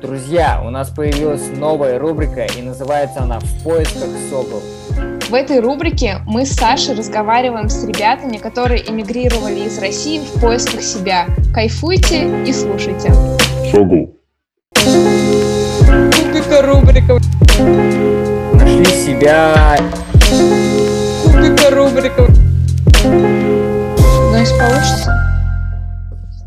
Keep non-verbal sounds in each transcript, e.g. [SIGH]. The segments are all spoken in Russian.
Друзья, у нас появилась новая рубрика, и называется она «В поисках Сокол». В этой рубрике мы с Сашей разговариваем с ребятами, которые эмигрировали из России в поисках себя. Кайфуйте и слушайте. Согл. Кубика рубрика. Нашли себя... Кубика рубрика. Значит, получится?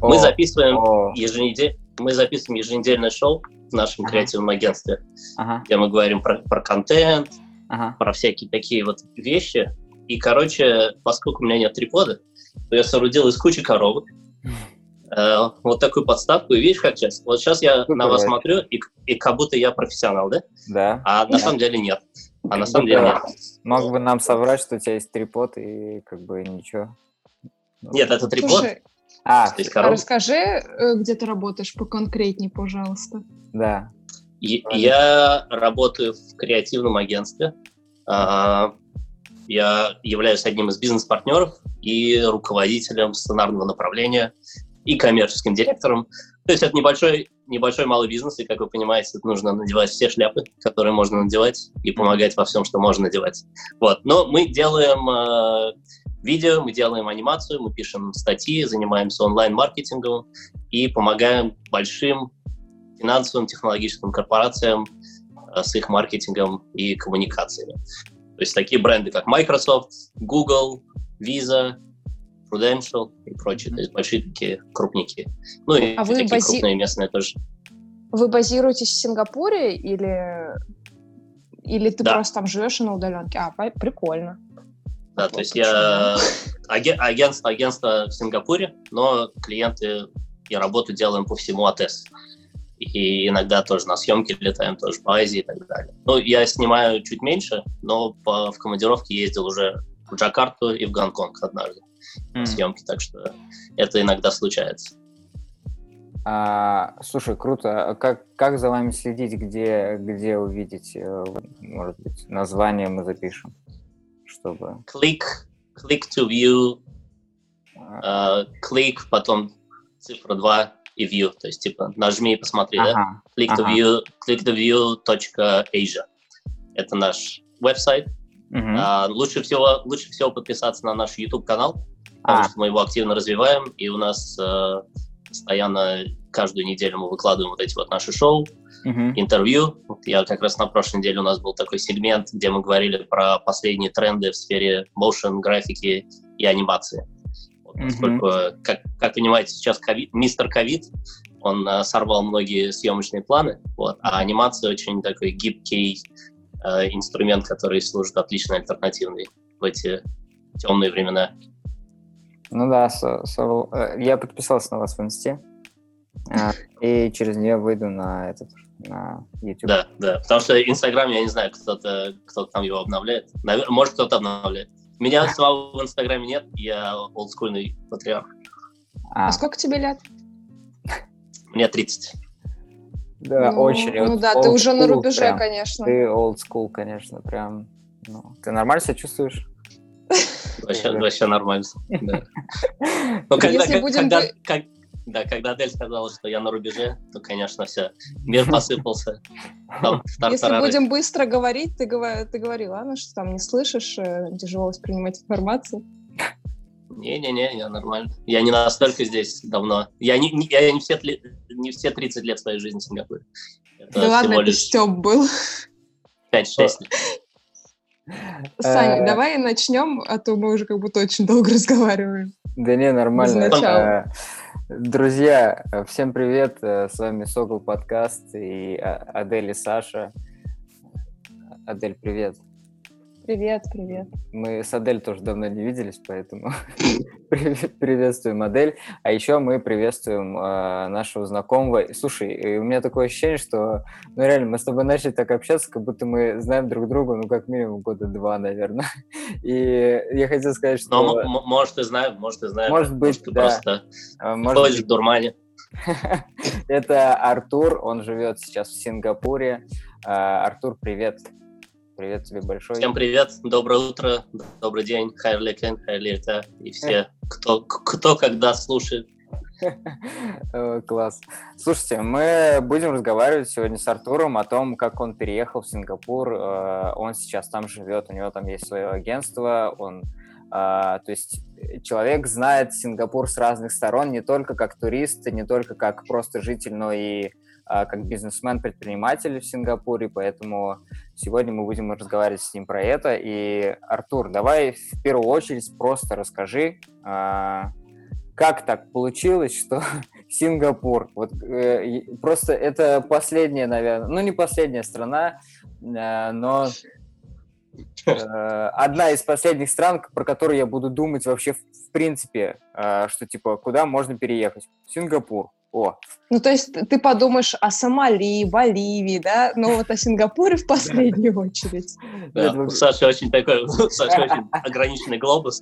Мы записываем еженедельно, мы записываем еженедельное шоу в нашем Ага. креативном агентстве, Ага, где мы говорим про, про контент, ага. про всякие такие вот вещи. И, короче, поскольку у меня нет трипода, то я соорудил из кучи коробок [LAUGHS] э, вот такую подставку. И видишь, как сейчас? Вот сейчас я Супер, на вас смотрю, и, и как будто я профессионал, да? Да. А на Да. самом деле нет. А на Как самом деле нет. Мог бы нам соврать, что у тебя есть трипод, и как бы ничего. Нет, это трипод. Слушай, А, а коробка. расскажи, э, где ты работаешь поконкретнее, пожалуйста. да. И- Я работаю в креативном агентстве. А, Я являюсь одним из бизнес-партнеров и руководителем сценарного направления и коммерческим директором. То есть это небольшой, небольшой малый бизнес, и, как вы понимаете, нужно надевать все шляпы, которые можно надевать, и помогать во всем, что можно надевать. Вот. Но мы делаем э, видео, мы делаем анимацию, мы пишем статьи, занимаемся онлайн-маркетингом и помогаем большим финансовым, технологическим корпорациям э, с их маркетингом и коммуникациями. То есть такие бренды, как Microsoft, Google, Visa, Prudential и прочие, то есть большие такие крупники. Ну и А вы такие бази- крупные местные тоже. Вы базируетесь в Сингапуре или, или ты Да. просто там живешь и на удаленке? А, прикольно. Да, Вот то есть почему. я аге- агентство, агентство в Сингапуре, но клиенты и работу делаем по всему АТС. И иногда тоже на съемки летаем, тоже по Азии и так далее. Ну, я снимаю чуть меньше, но по- в командировке ездил уже в Джакарту и в Гонконг однажды М. на съемки, так что это иногда случается. А, слушай, круто. А Как, как за вами следить, где, где увидеть, э, может быть, название мы запишем, чтобы... Click, click to view, click, потом цифра 2 и view, то есть типа нажми и посмотри, да? Ага, click to Ага. view, clicktheview.asia. Это наш веб-сайт. мгм. А, лучше, всего, лучше всего подписаться на наш YouTube-канал, потому А. что мы его активно развиваем, и у нас э, постоянно каждую неделю мы выкладываем вот эти вот наши шоу, Мгм. интервью. Вот я как раз на прошлой неделе у нас был такой сегмент, где мы говорили про последние тренды в сфере motion, графики и анимации. Вот, поскольку, как, как понимаете, сейчас ковид, мистер ковид, он э, сорвал многие съемочные планы, вот, а анимация очень такой гибкий э, инструмент, который служит отличной альтернативой в эти темные времена. Ну да, со- со- э, я подписался на вас в инсте, а, и через нее выйду на этот, на YouTube. Да, да. Потому что Инстаграм, я не знаю, кто-то кто там его обновляет. Навер- Может, кто-то обновляет. Меня самого в Инстаграме нет, я олдскульный патриарх. А, А сколько тебе лет? Мне 30. да, ну, очень. Ну вот да, ты уже на рубеже, прям. конечно. Ты old school, конечно, прям. Ну, ты нормально себя чувствуешь? Вообще, вообще нормально. Да. [LAUGHS] Но когда, Если будем когда, да, когда Адель сказала, что я на рубеже, то, конечно, все, мир посыпался. Там, Если будем быстро говорить, ты, ты говори, ладно, что там не слышишь, э, тяжело воспринимать информацию. Не-не-не, я нормально. Я не настолько здесь давно. Я не, не- я не, все, не все 30 лет своей жизни в Сингапуре. Это да ладно, всего это лишь Степ был. 5-6 лет. Саня, Э, давай начнем, а то мы уже как будто очень долго разговариваем. Да не, нормально. Э, Друзья, э, всем привет. э, С вами Сокол подкаст и А- Адель и Саша. Адель, привет. Привет, привет. Мы с Адель тоже давно не виделись, поэтому [LAUGHS] привет- приветствуем Адель. А еще мы приветствуем э, нашего знакомого. Слушай, у меня такое ощущение, что, ну реально, мы с тобой начали так общаться, как будто мы знаем друг друга, ну как минимум года два, наверное. [LAUGHS] И я хотел сказать, Но, что... м- может, и знаю, может, и знаю. Может быть, ты да. просто может быть, в дурмане. [LAUGHS] Это Артур, он живет сейчас в Сингапуре. А, Артур, привет. Привет тебе большой. Всем привет, доброе утро, добрый день, хайрли кен, хайрли это, и все, [LAUGHS] кто, кто когда слушает. [LAUGHS] Класс. Слушайте, мы будем разговаривать сегодня с Артуром о том, как он переехал в Сингапур. Э, он сейчас там живет, у него там есть свое агентство, он а, то есть человек знает Сингапур с разных сторон, не только как турист, не только как просто житель, но и а, как бизнесмен-предприниматель в Сингапуре, поэтому сегодня мы будем разговаривать с ним про это. И, Артур, давай в первую очередь просто расскажи, а, как так получилось, что [LAUGHS] Сингапур, вот э, просто это последняя, наверное, ну не последняя страна, э, но Э, одна из последних стран, про которую я буду думать вообще в принципе, что типа куда можно переехать. Сингапур. О. Ну, то есть ты подумаешь о Сомали, Боливии, да, но вот о Сингапуре в последнюю очередь. Да, [LAUGHS] у Саши очень такой, у Саши очень ограниченный глобус.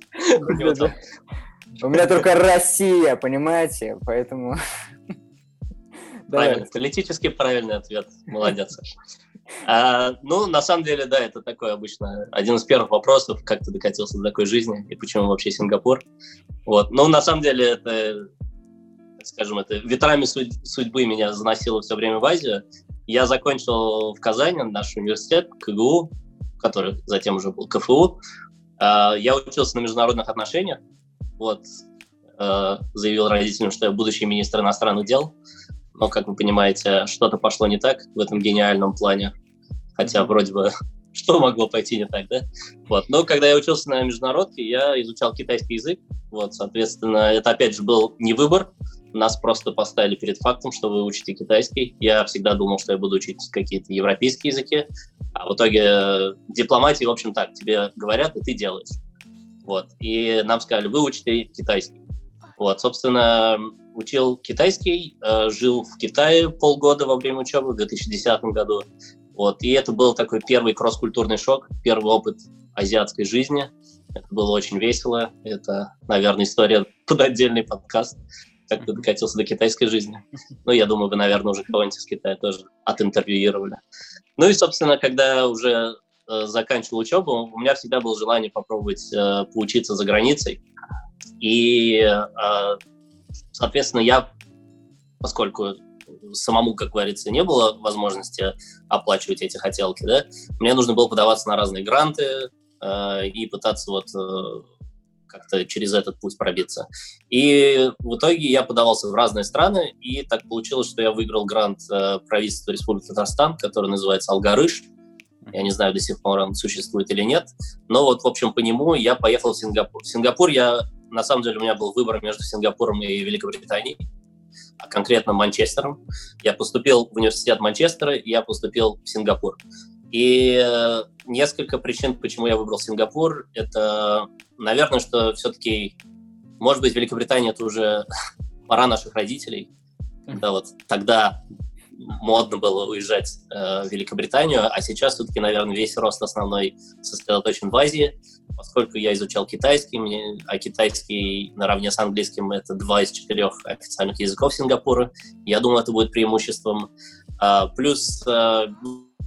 У меня [LAUGHS] только Россия, понимаете, поэтому... [LAUGHS] Правильно, политически правильный ответ. Молодец, Саша. А, ну, на самом деле, да, это такой обычно один из первых вопросов, как ты докатился до такой жизни и почему вообще Сингапур. Вот. Ну, на самом деле, это, скажем, это ветрами судь, судьбы меня заносило все время в Азию. Я закончил в Казани наш университет, КГУ, который затем уже был КФУ. А, я учился на международных отношениях. Вот. А, заявил родителям, что я будущий министр иностранных дел но, как вы понимаете, что-то пошло не так в этом гениальном плане. Хотя вроде бы [LAUGHS] что могло пойти не так, да? Вот. Но когда я учился на международке, я изучал китайский язык. Вот, соответственно, это опять же был не выбор. Нас просто поставили перед фактом, что вы учите китайский. Я всегда думал, что я буду учить какие-то европейские языки. А в итоге дипломатии, в общем, так, тебе говорят, и ты делаешь. Вот. И нам сказали, вы учите китайский. Вот, собственно, учил китайский, э, жил в Китае полгода во время учебы в 2010 году. Вот. И это был такой первый кросс-культурный шок, первый опыт азиатской жизни. Это было очень весело. Это, наверное, история под отдельный подкаст, как ты докатился до китайской жизни. Ну, я думаю, вы, наверное, уже кого-нибудь из Китая тоже оtinтервьюировали. Ну и, собственно, когда уже э, заканчивал учебу, у меня всегда было желание попробовать э, поучиться за границей. И э, Соответственно, я, поскольку самому, как говорится, не было возможности оплачивать эти хотелки, да, мне нужно было подаваться на разные гранты э, и пытаться вот э, как-то через этот путь пробиться. И в итоге я подавался в разные страны, и так получилось, что я выиграл грант э, правительства Республики Татарстан, который называется «Алгарыш». Я не знаю, до сих пор он существует или нет. Но вот, в общем, по нему я поехал в Сингапур. В Сингапур я на самом деле у меня был выбор между Сингапуром и Великобританией, а конкретно Манчестером. Я поступил в университет Манчестера, и я поступил в Сингапур. И э, несколько причин, почему я выбрал Сингапур, это, наверное, что все-таки, может быть, Великобритания это уже [LAUGHS] пора наших родителей, когда вот тогда модно было уезжать э, в Великобританию, а сейчас все-таки, наверное, весь рост основной сосредоточен в Азии, поскольку я изучал китайский, мне, а китайский наравне с английским это два из четырех официальных языков Сингапура, я думаю, это будет преимуществом. А, плюс, а,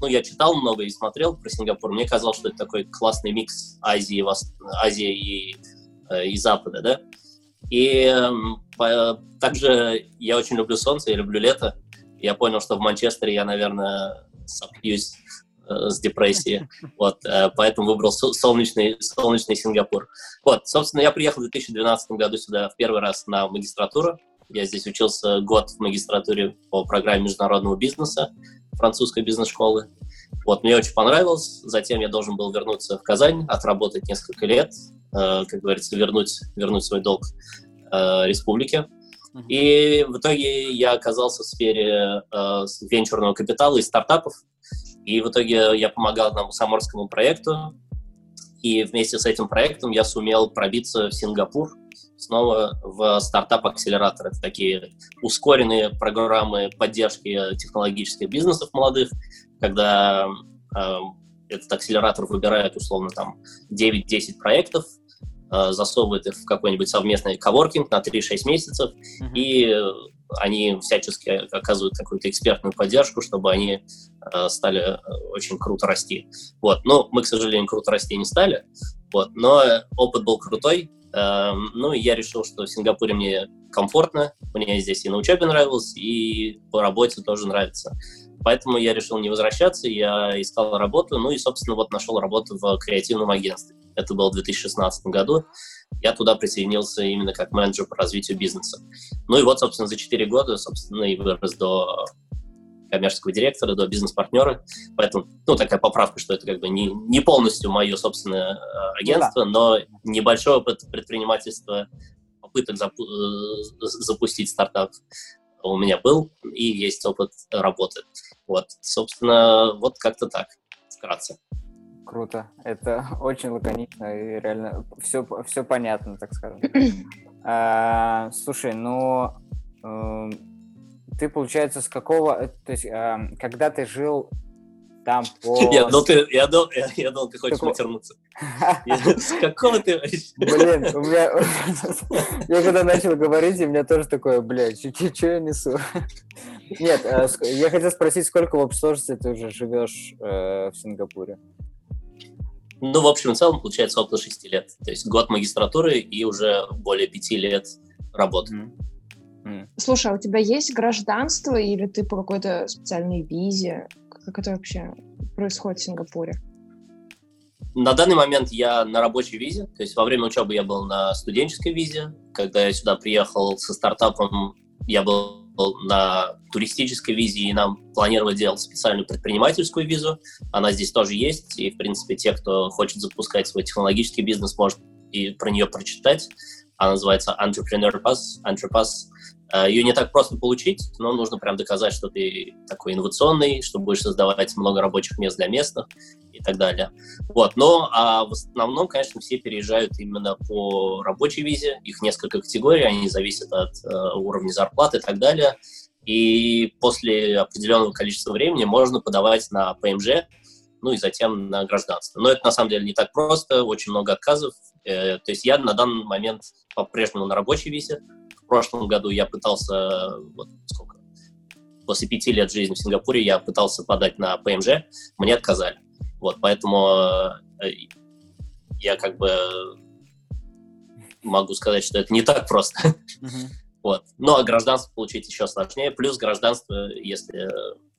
ну, я читал много и смотрел про Сингапур, мне казалось, что это такой классный микс Азии, Вос... Азии и, э, и Запада, да. И по... также я очень люблю солнце, я люблю лето, я понял, что в Манчестере я, наверное, сопьюсь э, с депрессией. [LAUGHS] Вот, э, поэтому выбрал солнечный, солнечный Сингапур. Вот, собственно, я приехал в 2012 году сюда в первый раз на магистратуру. Я здесь учился год в магистратуре по программе международного бизнеса французской бизнес-школы. Вот, мне очень понравилось. Затем я должен был вернуться в Казань, отработать несколько лет, э, как говорится, вернуть, вернуть свой долг э, республике. И в итоге я оказался в сфере э, венчурного капитала и стартапов. И в итоге я помогал одному саморскому проекту. И вместе с этим проектом я сумел пробиться в Сингапур снова в стартап-акселератор. Это такие ускоренные программы поддержки технологических бизнесов молодых, когда э, этот акселератор выбирает условно там 9-10 проектов, Э, засовывает их в какой-нибудь совместный коворкинг на 3-6 месяцев, uh-huh. и они всячески оказывают какую-то экспертную поддержку, чтобы они э, стали э, очень круто расти. Вот. Но мы, к сожалению, круто расти не стали, вот. но опыт был крутой. Э, ну, и я решил, что в Сингапуре мне комфортно, мне здесь и на учебе нравилось, и по работе тоже нравится. Поэтому я решил не возвращаться, я искал работу, ну и, собственно, вот нашел работу в креативном агентстве. Это было в 2016 году. Я туда присоединился именно как менеджер по развитию бизнеса. Ну и вот, собственно, за 4 года, собственно, и вырос до коммерческого директора до бизнес-партнера. Поэтому, ну, такая поправка, что это как бы не, не полностью мое собственное э, агентство, ну, да. но небольшой опыт предпринимательства, попыток запу- э, запустить стартап у меня был, и есть опыт работы. Вот, собственно, вот как-то так, вкратце. Круто. Это [LAUGHS] очень лаконично и реально все, все понятно, так скажем. [CLEARS THROAT] а, слушай, ну э, ты, получается, с какого... То есть, э, когда ты жил там по... [LAUGHS] Я думал, ты, я думал, я, я думал, ты хочешь матернуться. [LAUGHS] С какого ты... Блин, у меня... [LAUGHS] Я когда начал говорить, у меня тоже такое, блядь, что я несу? Нет, э, я хотел спросить, сколько в сложности ты уже живешь э, в Сингапуре? Ну, в общем и целом, получается около шести лет. То есть год магистратуры и уже более пяти лет работы. Mm. Слушай, а у тебя есть гражданство или ты по какой-то специальной визе? Как это вообще происходит в Сингапуре? На данный момент я на рабочей визе, то есть во время учебы я был на студенческой визе. Когда я сюда приехал со стартапом, я был на туристической визе, и нам планировали делать специальную предпринимательскую визу. Она здесь тоже есть, и, в принципе, те, кто хочет запускать свой технологический бизнес, может и про нее прочитать. Она называется Entrepreneur Pass. Entrepass Ее не так просто получить, но нужно прям доказать, что ты такой инновационный, что будешь создавать много рабочих мест для местных и так далее. Вот. Но а в основном, конечно, все переезжают именно по рабочей визе. Их несколько категорий, они зависят от э, уровня зарплаты и так далее. И после определенного количества времени можно подавать на ПМЖ, ну и затем на гражданство. Но это на самом деле не так просто, очень много отказов. Э, то есть я на данный момент по-прежнему на рабочей визе, прошлом году я пытался, вот сколько, после пяти лет жизни в Сингапуре я пытался подать на ПМЖ, мне отказали. Вот, поэтому э, я как бы могу сказать, что это не так просто. Uh-huh. Вот. Ну, а гражданство получить еще сложнее. Плюс гражданство, если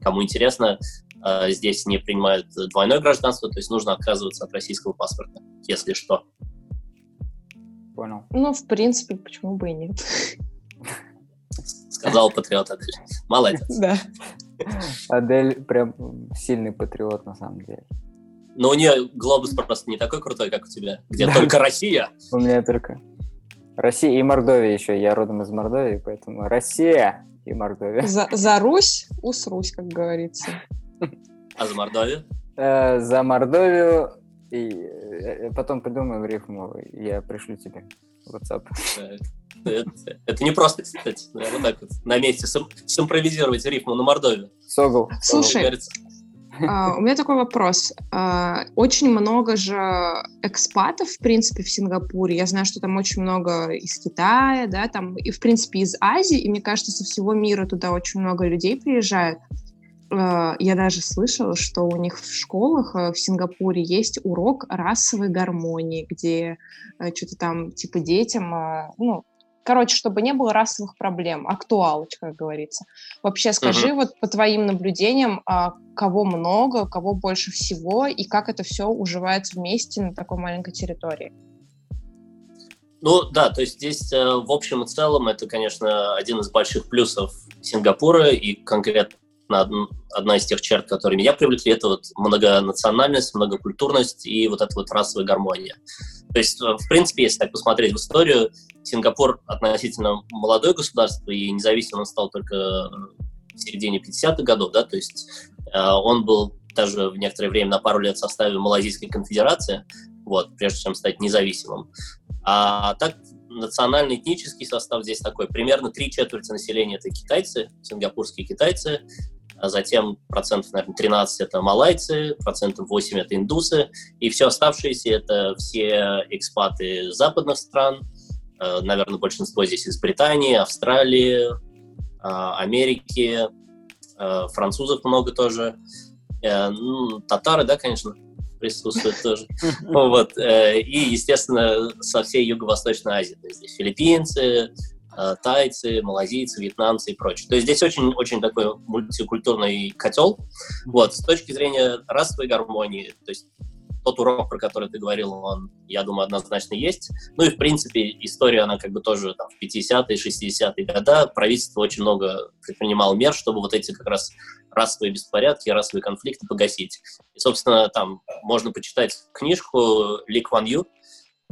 кому интересно, э, здесь не принимают двойное гражданство, то есть нужно отказываться от российского паспорта, если что. Понял. Ну, в принципе, почему бы и нет. Сказал патриот Адель. Молодец. [LAUGHS] Да. Адель прям сильный патриот на самом деле. Но у нее глобус просто не такой крутой, как у тебя, где только Россия. У меня только Россия и Мордовия еще. Я родом из Мордовии, поэтому Россия и Мордовия. За, за Русь, усрусь, как говорится. А за Мордовию? Э, за Мордовию и э, потом придумаем рифму, я пришлю тебе WhatsApp. Это, это не просто, кстати, вот так вот на месте симпровизировать рифму на Мордовию. Согл. Слушай, Uh, у меня такой вопрос. Uh, очень много же экспатов, в принципе, в Сингапуре. Я знаю, что там очень много из Китая, да, там и, в принципе, из Азии, и мне кажется, со всего мира туда очень много людей приезжают. Э, я даже слышала, что у них в школах э, в Сингапуре есть урок расовой гармонии, где э, что-то там типа детям, ну, короче, чтобы не было расовых проблем, актуалочка, как говорится. Вообще скажи uh-huh. вот по твоим наблюдениям, а, кого много, кого больше всего, и как это все уживается вместе на такой маленькой территории? Ну да, то есть здесь в общем и целом это, конечно, один из больших плюсов Сингапура и конкретно одна из тех черт, которые меня привлекли, это вот многонациональность, многокультурность и вот эта вот расовая гармония. То есть, э, в принципе, если так посмотреть в историю, Сингапур относительно молодое государство, и независимым он стал только в середине 50-х годов, да, то есть э, он был даже в некоторое время на пару лет в составе Малайзийской конфедерации, вот, прежде чем стать независимым. А так национальный этнический состав здесь такой. Примерно три четверти населения это китайцы, сингапурские китайцы, а затем процентов, наверное, 13 это малайцы, процентов 8 это индусы, и все оставшиеся это все экспаты западных стран, э, наверное, большинство здесь из Британии, Австралии, э, Америки, э, французов много тоже, татары, да, конечно, присутствуют тоже. Вот. И, естественно, со всей Юго-Восточной Азии. То есть здесь филиппинцы, э, тайцы, малазийцы, вьетнамцы и прочее. То есть здесь очень-очень такой мультикультурный котел. Вот, с точки зрения расовой гармонии, то есть тот урок, про который ты говорил, он, я думаю, однозначно есть. Ну и, в принципе, история, она как бы тоже там, в 50-е, 60-е годы правительство очень много предпринимало мер, чтобы вот эти как раз расовые беспорядки, расовые конфликты погасить. И, собственно, там можно почитать книжку Ли Кван Ю,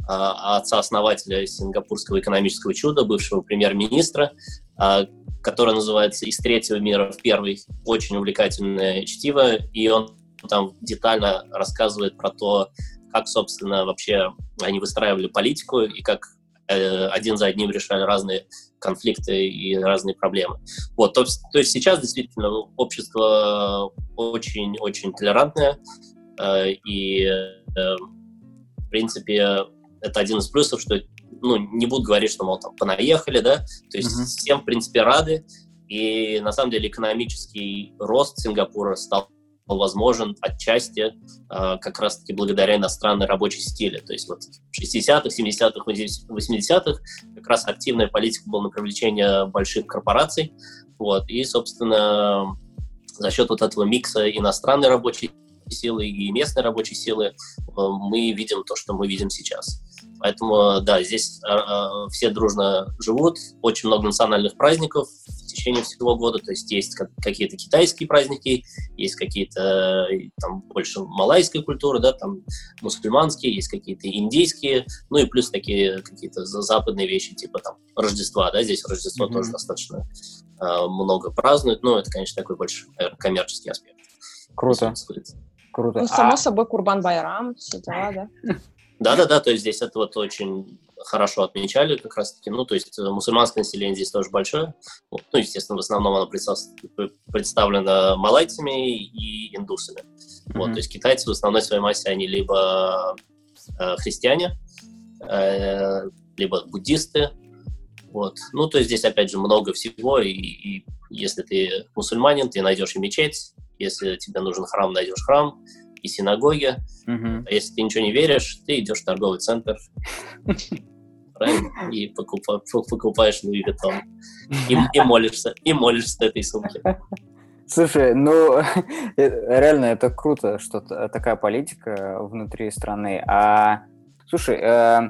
а, отца-основателя сингапурского экономического чуда, бывшего премьер-министра, а, которая называется «Из третьего мира в первый». Очень увлекательное чтиво, и он там детально рассказывает про то, как, собственно, вообще они выстраивали политику и как э, один за одним решали разные конфликты и разные проблемы. Вот, то, то есть сейчас действительно общество очень-очень толерантное, э, и, э, в принципе, это один из плюсов, что ну, не будут говорить, что, мол, там, понаехали, да, то есть uh-huh. всем, в принципе, рады, и, на самом деле, экономический рост Сингапура стал возможен отчасти э, как раз-таки благодаря иностранной рабочей силе. То есть вот в 60-х, 70-х, 80-х как раз активная политика была на привлечение больших корпораций. Вот, и, собственно, за счет вот этого микса иностранной рабочей силы и местной рабочей силы э, мы видим то, что мы видим сейчас. Поэтому, да, здесь э, все дружно живут, очень много национальных праздников течение всего года, то есть есть какие-то китайские праздники, есть какие-то там больше малайской культуры, да, там мусульманские, есть какие-то индийские, ну и плюс такие какие-то западные вещи, типа там Рождества, да, здесь Рождество mm-hmm. тоже достаточно э, много празднуют, но это, конечно, такой больше, наверное, коммерческий аспект. Круто. Круто. Ну, само а... собой, Курбан Байрам, все дела, да? [LAUGHS] Да-да-да, то есть здесь это вот очень хорошо отмечали как раз-таки. Ну, то есть э, мусульманское население здесь тоже большое. Ну, естественно, в основном оно представлено малайцами и индусами. Mm-hmm. Вот, то есть китайцы в основной своей массе, они либо э, христиане, э, либо буддисты. Вот. Ну, то есть здесь, опять же, много всего, и, и если ты мусульманин, ты найдешь и мечеть, если тебе нужен храм, найдешь храм, и синагоги. Uh-huh. А если ты ничего не веришь, ты идешь в торговый центр правильно? И покупа, покупаешь Луи Виттон. И, молишься, и молишься с этой сумки. Слушай, ну [LAUGHS] реально это круто, что такая политика внутри страны. А слушай, э,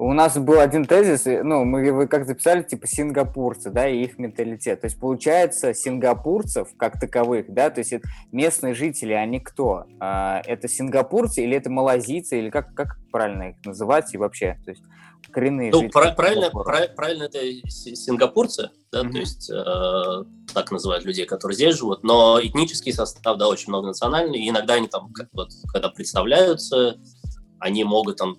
у нас был один тезис, ну, мы вы как записали, типа, сингапурцы, да, и их менталитет. То есть, получается, сингапурцев как таковых, да, то есть местные жители, они кто? А, это сингапурцы или это малазийцы, или как, как правильно их называть и вообще? То есть, коренные ну, жители. Правильно, правильно, правильно это сингапурцы, да, mm-hmm. то есть э, так называют людей, которые здесь живут, но этнический состав, да, очень многонациональный, и иногда они там, как, вот, когда представляются, они могут там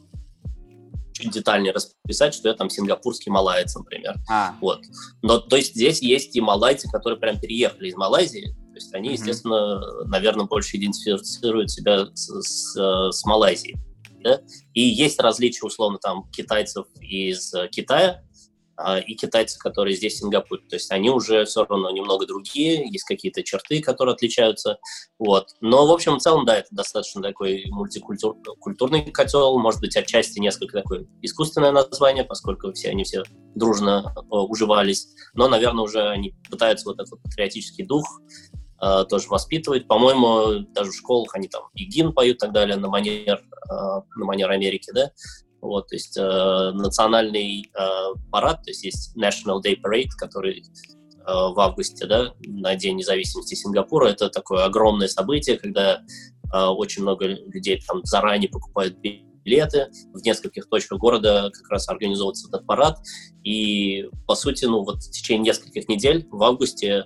чуть детальнее расписать, что я там сингапурский малаец, например. А. Вот. Но то есть здесь есть и малайцы, которые прям переехали из Малайзии. То есть они, mm-hmm. естественно, наверное, больше идентифицируют себя с, с, с Малайзией. Да? И есть различия, условно, там, китайцев из Китая, а, и китайцы, которые здесь в Сингапуре. То есть они уже все равно немного другие, есть какие-то черты, которые отличаются. Вот. Но, в общем, в целом, да, это достаточно такой мультикультурный котел, может быть, отчасти несколько такое искусственное название, поскольку все они все дружно э, уживались. Но, наверное, уже они пытаются вот этот патриотический дух э, тоже воспитывать. По-моему, даже в школах они там и гимн поют и так далее на манер, э, на манер Америки, да. Вот, то есть э, национальный э, парад, то есть есть National Day Parade, который э, в августе, да, на День независимости Сингапура. Это такое огромное событие, когда э, очень много людей там заранее покупают билеты, в нескольких точках города как раз организовывается этот парад. И, по сути, ну, вот в течение нескольких недель в августе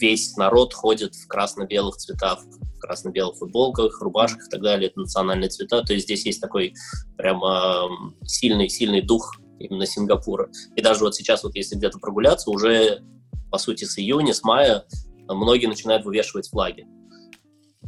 весь народ ходит в красно-белых цветах, в красно-белых футболках, рубашках и так далее. Это национальные цвета. То есть здесь есть такой прямо сильный-сильный дух именно Сингапура. И даже вот сейчас, вот если где-то прогуляться, уже, по сути, с июня, с мая многие начинают вывешивать флаги.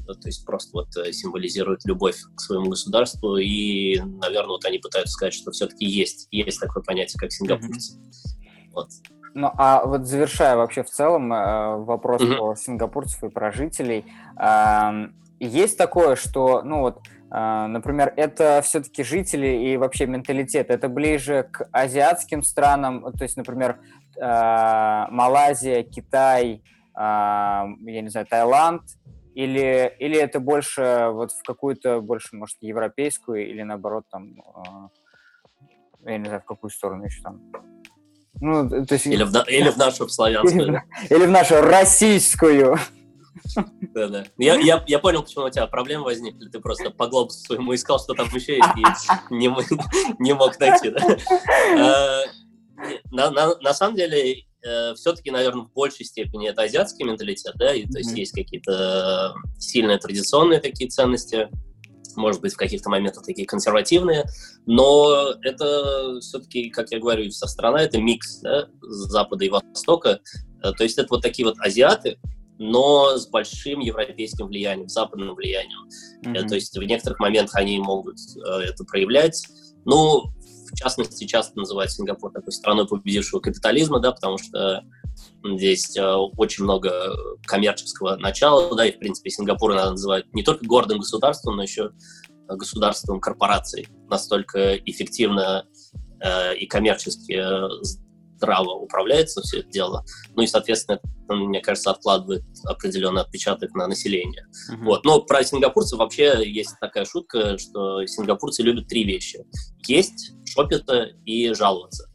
То есть просто вот э, символизирует любовь к своему государству, и, наверное, вот они пытаются сказать, что все-таки есть, есть такое понятие, как сингапурцы. Mm-hmm. Вот. Ну, а вот завершая вообще в целом э, вопрос mm-hmm. про сингапурцев и про жителей, э, есть такое, что, ну вот, э, например, это все-таки жители и вообще менталитет, это ближе к азиатским странам, то есть, например, э, Малайзия, Китай, э, я не знаю, Таиланд, или, или это больше вот в какую-то, больше, может, европейскую, или наоборот, там, э, я не знаю, в какую сторону еще там. Ну, то есть... или, в, или в нашу в славянскую. Или, в нашу российскую. Да, да. Я, я, я понял, почему у тебя проблемы возникли. Ты просто по глобусу своему искал, что там еще есть, и не, не мог найти. Да? Э, на, на, на самом деле, э, все-таки, наверное, в большей степени это азиатский менталитет, да, и то есть mm-hmm. есть какие-то сильные традиционные такие ценности, может быть, в каких-то моментах такие консервативные, но это все-таки, как я говорю, вся страна — это микс да, Запада и Востока, э, то есть это вот такие вот азиаты, но с большим европейским влиянием, западным влиянием. Mm-hmm. То есть в некоторых моментах они могут э, это проявлять. Ну, в частности, часто называют Сингапур такой страной победившего капитализма, да, потому что здесь э, очень много коммерческого начала, да, и, в принципе, Сингапур надо называть не только городом государством, но еще государством корпораций. Настолько эффективно э, и коммерчески здраво управляется все это дело. Ну и, соответственно, это, мне кажется, откладывает определенный отпечаток на население. Uh-huh. Вот. Но про сингапурцев вообще есть такая шутка, что сингапурцы любят три вещи. Есть, шопиться и жаловаться.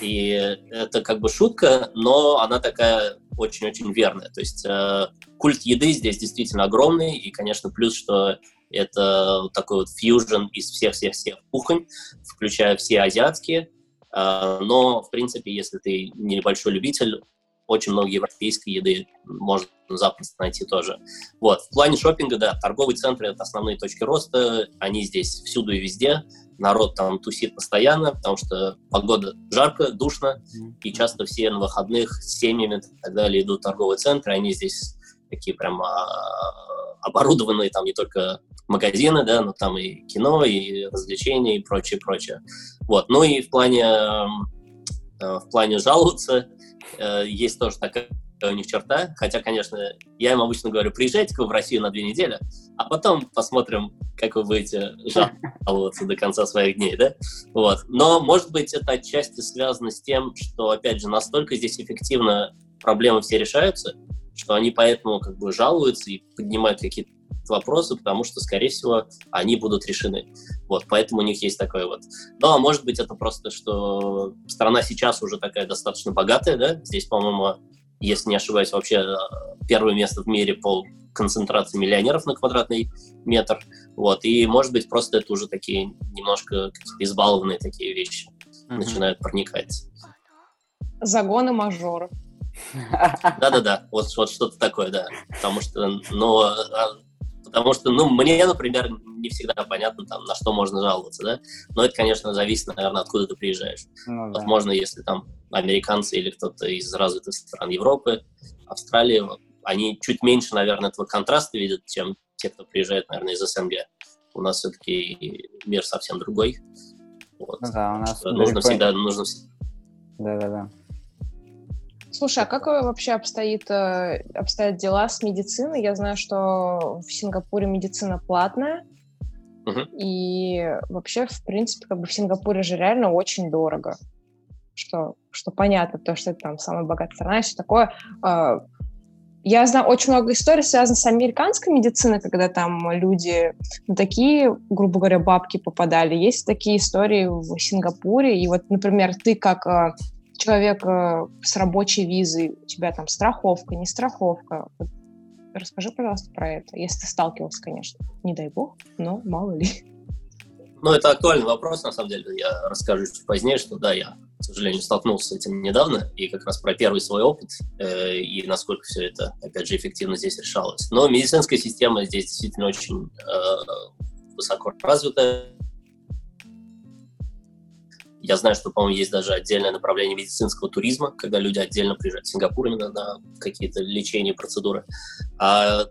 И это как бы шутка, но она такая очень-очень верная. То есть э, культ еды здесь действительно огромный, и, конечно, плюс, что это такой вот фьюжн из всех-всех-всех кухонь, включая все азиатские, а, но, в принципе, если ты небольшой любитель, очень много европейской еды можно запросто найти тоже. Вот. В плане шопинга, да, торговые центры — это основные точки роста, они здесь всюду и везде, народ там тусит постоянно, потому что погода жарко, душно, и часто все на выходных с семьями и так далее идут в торговые центры, они здесь такие прям а, оборудованные, там не только магазины, да, но там и кино, и развлечения, и прочее, прочее. Вот. Ну и в плане, э, в плане жаловаться э, есть тоже такая у них черта, хотя, конечно, я им обычно говорю, приезжайте-ка в Россию на две недели, а потом посмотрим, как вы будете жаловаться [LAUGHS] до конца своих дней, да? Вот. Но, может быть, это отчасти связано с тем, что, опять же, настолько здесь эффективно проблемы все решаются, что они поэтому как бы жалуются и поднимают какие-то вопросы, потому что, скорее всего, они будут решены. Вот, поэтому у них есть такое вот. Ну, а может быть, это просто, что страна сейчас уже такая достаточно богатая, да? Здесь, по-моему, если не ошибаюсь, вообще э, первое место в мире по концентрации миллионеров на квадратный метр. Вот, и, может быть, просто это уже такие немножко избалованные такие вещи mm-hmm. начинают проникать. Загоны мажоров. Да-да-да, вот, вот что-то такое, да. Потому что, ну, потому что, ну, мне, например, не всегда понятно, там, на что можно жаловаться, да. Но это, конечно, зависит, наверное, откуда ты приезжаешь. Ну, да. Возможно, если там американцы или кто-то из развитых стран Европы, Австралии, они чуть меньше, наверное, этого контраста видят, чем те, кто приезжает, наверное, из СНГ. У нас все-таки мир совсем другой. Вот. Ну, да, у нас нужно всегда, нужно... Да-да-да. Слушай, а как вообще обстоит, э, обстоят дела с медициной? Я знаю, что в Сингапуре медицина платная, uh-huh. и вообще, в принципе, как бы в Сингапуре же реально очень дорого, что, что понятно, то, что это там самая богатая страна и все такое. А, я знаю очень много историй, связанных с американской медициной, когда там люди на такие, грубо говоря, бабки попадали. Есть такие истории в Сингапуре, и вот, например, ты как э, человек с рабочей визой, у тебя там страховка, не страховка. Вот расскажи, пожалуйста, про это, если ты сталкивался, конечно. Не дай бог, но мало ли. [LAUGHS] Ну, это актуальный вопрос, на самом деле. Я расскажу чуть позднее, что да, я, к сожалению, столкнулся с этим недавно, и как раз про первый свой опыт, э, и насколько все это, опять же, эффективно здесь решалось. Но медицинская система здесь действительно очень э, высоко развитая, я знаю, что, по-моему, есть даже отдельное направление медицинского туризма, когда люди отдельно приезжают в Сингапур именно на какие-то лечения, процедуры. А,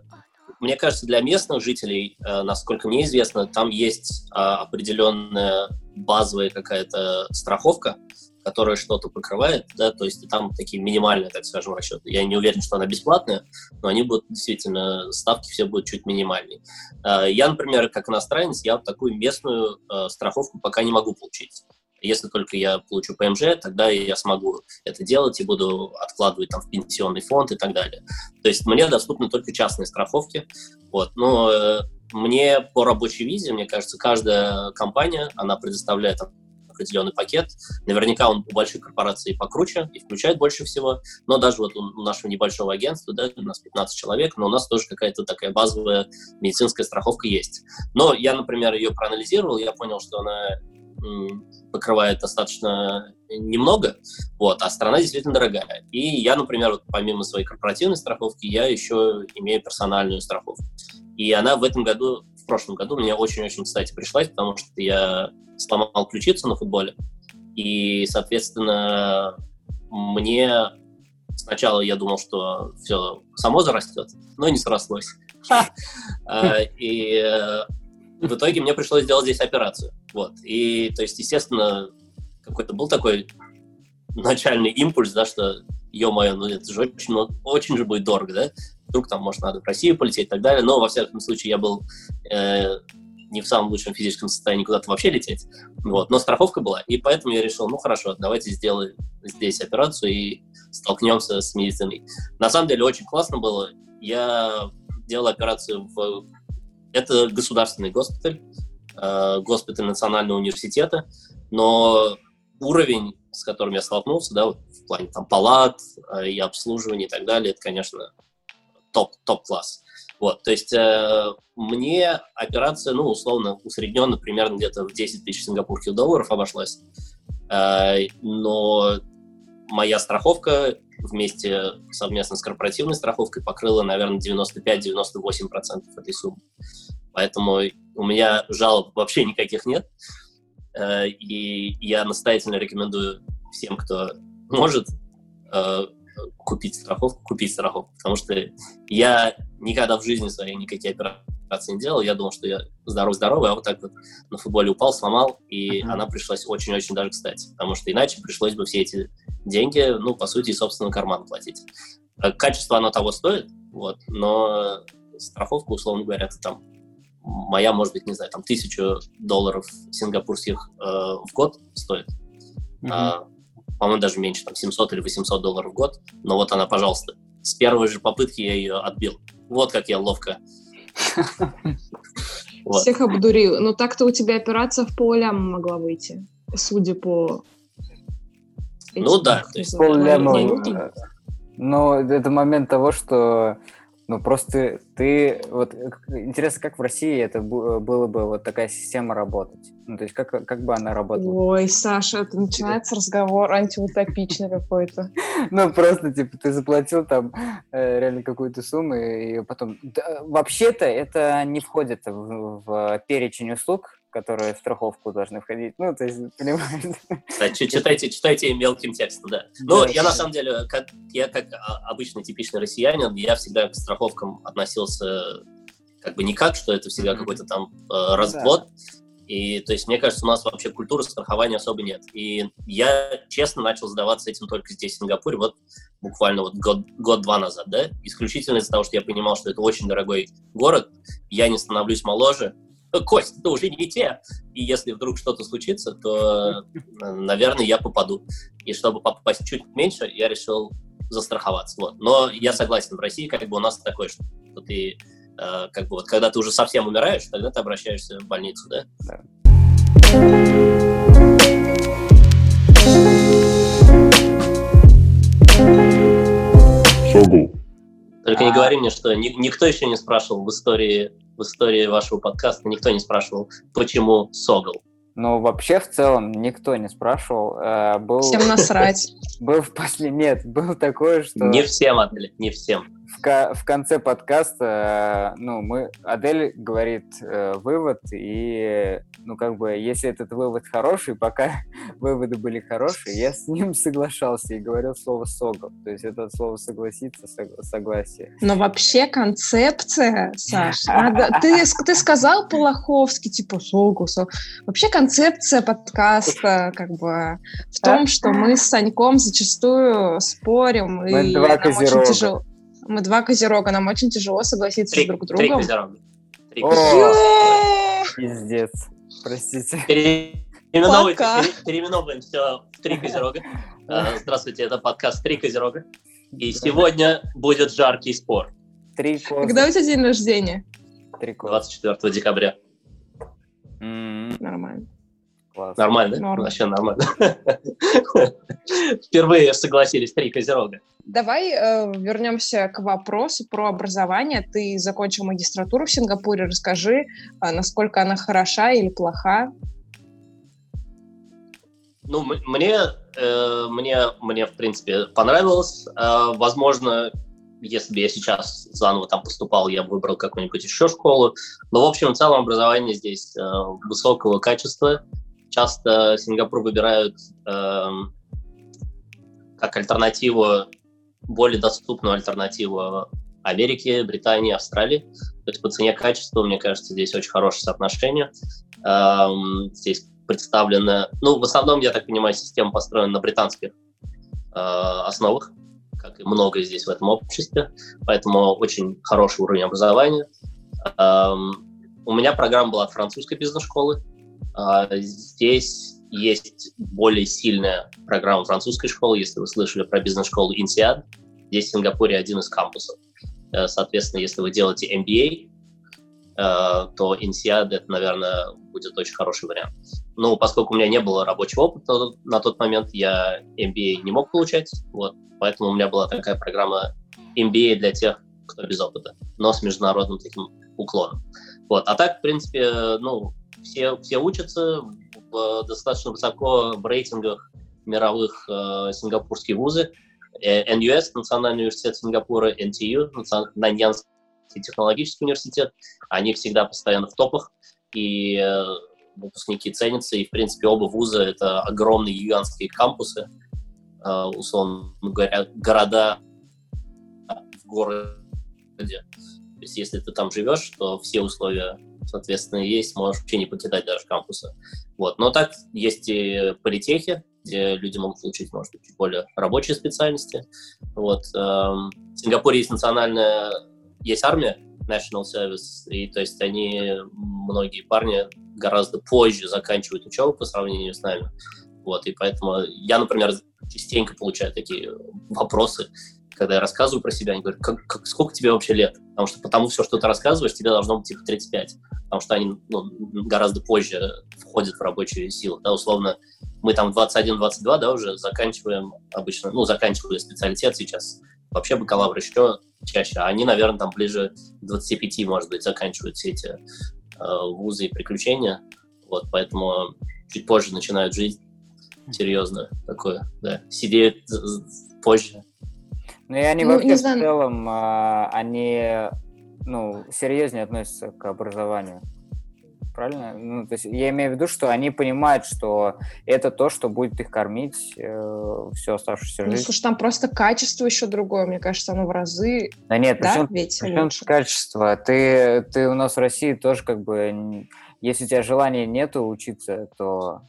мне кажется, для местных жителей, э, насколько мне известно, там есть а, определенная базовая какая-то страховка, которая что-то покрывает, да, то есть там такие минимальные, так скажем, расчеты. Я не уверен, что она бесплатная, но они будут действительно, ставки все будут чуть минимальнее. Э, я, например, как иностранец, я такую местную э, страховку пока не могу получить. Если только я получу ПМЖ, тогда я смогу это делать и буду откладывать там в пенсионный фонд и так далее. То есть мне доступны только частные страховки. Вот. Но э, мне по рабочей визе, мне кажется, каждая компания, она предоставляет определенный пакет. Наверняка он у больших корпораций покруче и включает больше всего. Но даже вот у нашего небольшого агентства, да, у нас 15 человек, но у нас тоже какая-то такая базовая медицинская страховка есть. Но я, например, ее проанализировал, я понял, что она покрывает достаточно немного, вот, а страна действительно дорогая. И я, например, вот, помимо своей корпоративной страховки, я еще имею персональную страховку. И она в этом году, в прошлом году мне очень-очень, кстати, пришлась, потому что я сломал ключицу на футболе, и, соответственно, мне сначала я думал, что все само зарастет, но не срослось. А, и э, в итоге мне пришлось сделать здесь операцию. Вот. И, то есть, естественно, какой-то был такой начальный импульс, да, что, ё-моё, ну это же очень, очень же будет дорого, да? Вдруг там, может, надо в Россию полететь и так далее. Но, во всяком случае, я был э, не в самом лучшем физическом состоянии куда-то вообще лететь. Вот. Но страховка была. И поэтому я решил, ну хорошо, давайте сделаем здесь операцию и столкнемся с медициной. На самом деле очень классно было. Я делал операцию в это государственный госпиталь, госпиталь Национального университета, но уровень, с которым я столкнулся, да, в плане там палат э, и обслуживания и так далее, это, конечно, топ, топ-класс. Вот, то есть э, мне операция, ну, условно, усредненно примерно где-то в 10 тысяч сингапурских долларов обошлась. Э, но моя страховка вместе совместно с корпоративной страховкой покрыла, наверное, 95-98% этой суммы. Поэтому у меня жалоб вообще никаких нет. Э, и я настоятельно рекомендую всем, кто может э, купить страховку, купить страховку. Потому что я никогда в жизни своей никакие операции не делал. Я думал, что я здоров-здоровый, а вот так вот на футболе упал, сломал, и uh-huh. она пришлась очень-очень даже кстати. Потому что иначе пришлось бы все эти деньги, ну, по сути, собственно, карман платить. Э, качество оно того стоит, вот, но страховка, условно говоря, это там моя, может быть, не знаю, там тысячу долларов сингапурских э, в год стоит. Mm-hmm. А, по-моему, даже меньше, там 700 или 800 долларов в год. Но вот она, пожалуйста. С первой же попытки я ее отбил. Вот как я ловко. [LAUGHS] Всех обдурил. Но так-то у тебя операция в полям могла выйти, судя по ну да, то есть полляма. Но это момент того, что ну, просто ты... Вот интересно, как в России это было бы вот такая система работать? Ну, то есть как, как бы она работала? Ой, Саша, это начинается разговор антиутопичный [LAUGHS] какой-то. Ну, просто, типа, ты заплатил там э, реально какую-то сумму, и потом... Вообще-то это не входит в перечень услуг, которые в страховку должны входить. Ну, то есть, понимаешь? Кстати, читайте, читайте мелким текстом, да. Ну, я на самом деле, как, я как обычный типичный россиянин, я всегда к страховкам относился как бы не как, что это всегда какой-то там э, развод. И, то есть, мне кажется, у нас вообще культуры страхования особо нет. И я, честно, начал задаваться этим только здесь, в Сингапуре, вот буквально вот год, год-два назад, да, исключительно из-за того, что я понимал, что это очень дорогой город, я не становлюсь моложе, [LAUGHS] Кость, это уже не те. И если вдруг что-то случится, то, наверное, я попаду. И чтобы попасть чуть меньше, я решил застраховаться. Вот. Но я согласен, в России как бы у нас такое, что ты э, как бы вот, когда ты уже совсем умираешь, тогда ты обращаешься в больницу, да? Да. Только не говори мне, что ни, никто еще не спрашивал в истории в истории вашего подкаста никто не спрашивал, почему Согл. Ну, вообще, в целом, никто не спрашивал. Э, был... Всем насрать. [LAUGHS] Был в после... Нет, был такое, что... Не всем, Адель, не всем. В, в конце подкаста, ну, мы, Адель говорит э, вывод, и, ну, как бы, если этот вывод хороший, пока [LAUGHS] выводы были хорошие, я с ним соглашался и говорил слово «согов». То есть это слово «согласиться», «согласие». Но вообще концепция, Саш, надо, ты, ты сказал Полоховский, типа «согу». Вообще концепция подкаста, как бы, в том, что мы с Саньком зачастую спорим, и нам очень тяжело мы два козерога, нам очень тяжело согласиться три, друг с другом. Три козерога. Три козерога. Пиздец. Простите. Переименовываем, переименовываем все в три [LAUGHS] козерога. А, здравствуйте, это подкаст «Три козерога». И сегодня будет жаркий спор. Три козы. Когда у тебя день рождения? Три козы. 24 декабря. Нормально. Класс. Нормально, да? Норм. Вообще нормально. [LAUGHS] Впервые согласились три козерога. Давай э, вернемся к вопросу про образование. Ты закончил магистратуру в Сингапуре. Расскажи, э, насколько она хороша или плоха? Ну, мне, э, мне, мне, в принципе, понравилось. Э, возможно, если бы я сейчас заново там поступал, я бы выбрал какую-нибудь еще школу. Но, в общем, в целом образование здесь э, высокого качества. Часто Сингапур выбирают э, как альтернативу, более доступную альтернативу Америке, Британии, Австралии. То есть по цене качества, мне кажется, здесь очень хорошее соотношение. Эм, здесь представлена, ну, в основном, я так понимаю, система построена на британских э, основах, как и много здесь в этом обществе, поэтому очень хороший уровень образования. Эм, у меня программа была французской бизнес-школы, здесь есть более сильная программа французской школы, если вы слышали про бизнес-школу INSEAD. Здесь в Сингапуре один из кампусов. Э, соответственно, если вы делаете MBA, э, то INSEAD это, наверное, будет очень хороший вариант. Но поскольку у меня не было рабочего опыта на тот момент, я MBA не мог получать, вот, поэтому у меня была такая программа MBA для тех, кто без опыта, но с международным таким уклоном. Вот. А так, в принципе, ну, все, все учатся в, достаточно высоко в рейтингах мировых э, сингапурские вузы. Э, NUS, Национальный университет Сингапура, NTU, Наньянский технологический университет, они всегда постоянно в топах, и э, выпускники ценятся, и, в принципе, оба вуза — это огромные юанские кампусы, э, условно говоря, города в городе. То есть, если ты там живешь, то все условия соответственно, есть, можешь вообще не покидать даже кампуса. Вот. Но так есть и политехи, где люди могут получить, может быть, более рабочие специальности. Вот. Эм, в Сингапуре есть национальная, есть армия, National Service, и то есть они, многие парни гораздо позже заканчивают учебу по сравнению с нами. Вот, и поэтому я, например, частенько получаю такие вопросы, когда я рассказываю про себя, они говорят, как, как, сколько тебе вообще лет? Потому что потому все, что ты рассказываешь, тебе должно быть типа 35, потому что они ну, гораздо позже входят в рабочую силу. Да, условно, мы там 21-22, да, уже заканчиваем обычно, ну, заканчивали специалитет сейчас, вообще бакалавр еще чаще, а они, наверное, там ближе к 25, может быть, заканчивают все эти э, вузы и приключения, вот, поэтому чуть позже начинают жизнь. Серьезно такое, да, сидеют позже, ну и они ну, вообще в целом, а, они, ну, серьезнее относятся к образованию. Правильно? Ну, то есть я имею в виду, что они понимают, что это то, что будет их кормить э, всю оставшуюся ну, жизнь. Ну, слушай, там просто качество еще другое, мне кажется, оно в разы. Да нет, да, причем, ведь причем качество. Ты, ты у нас в России тоже как бы, если у тебя желания нету учиться, то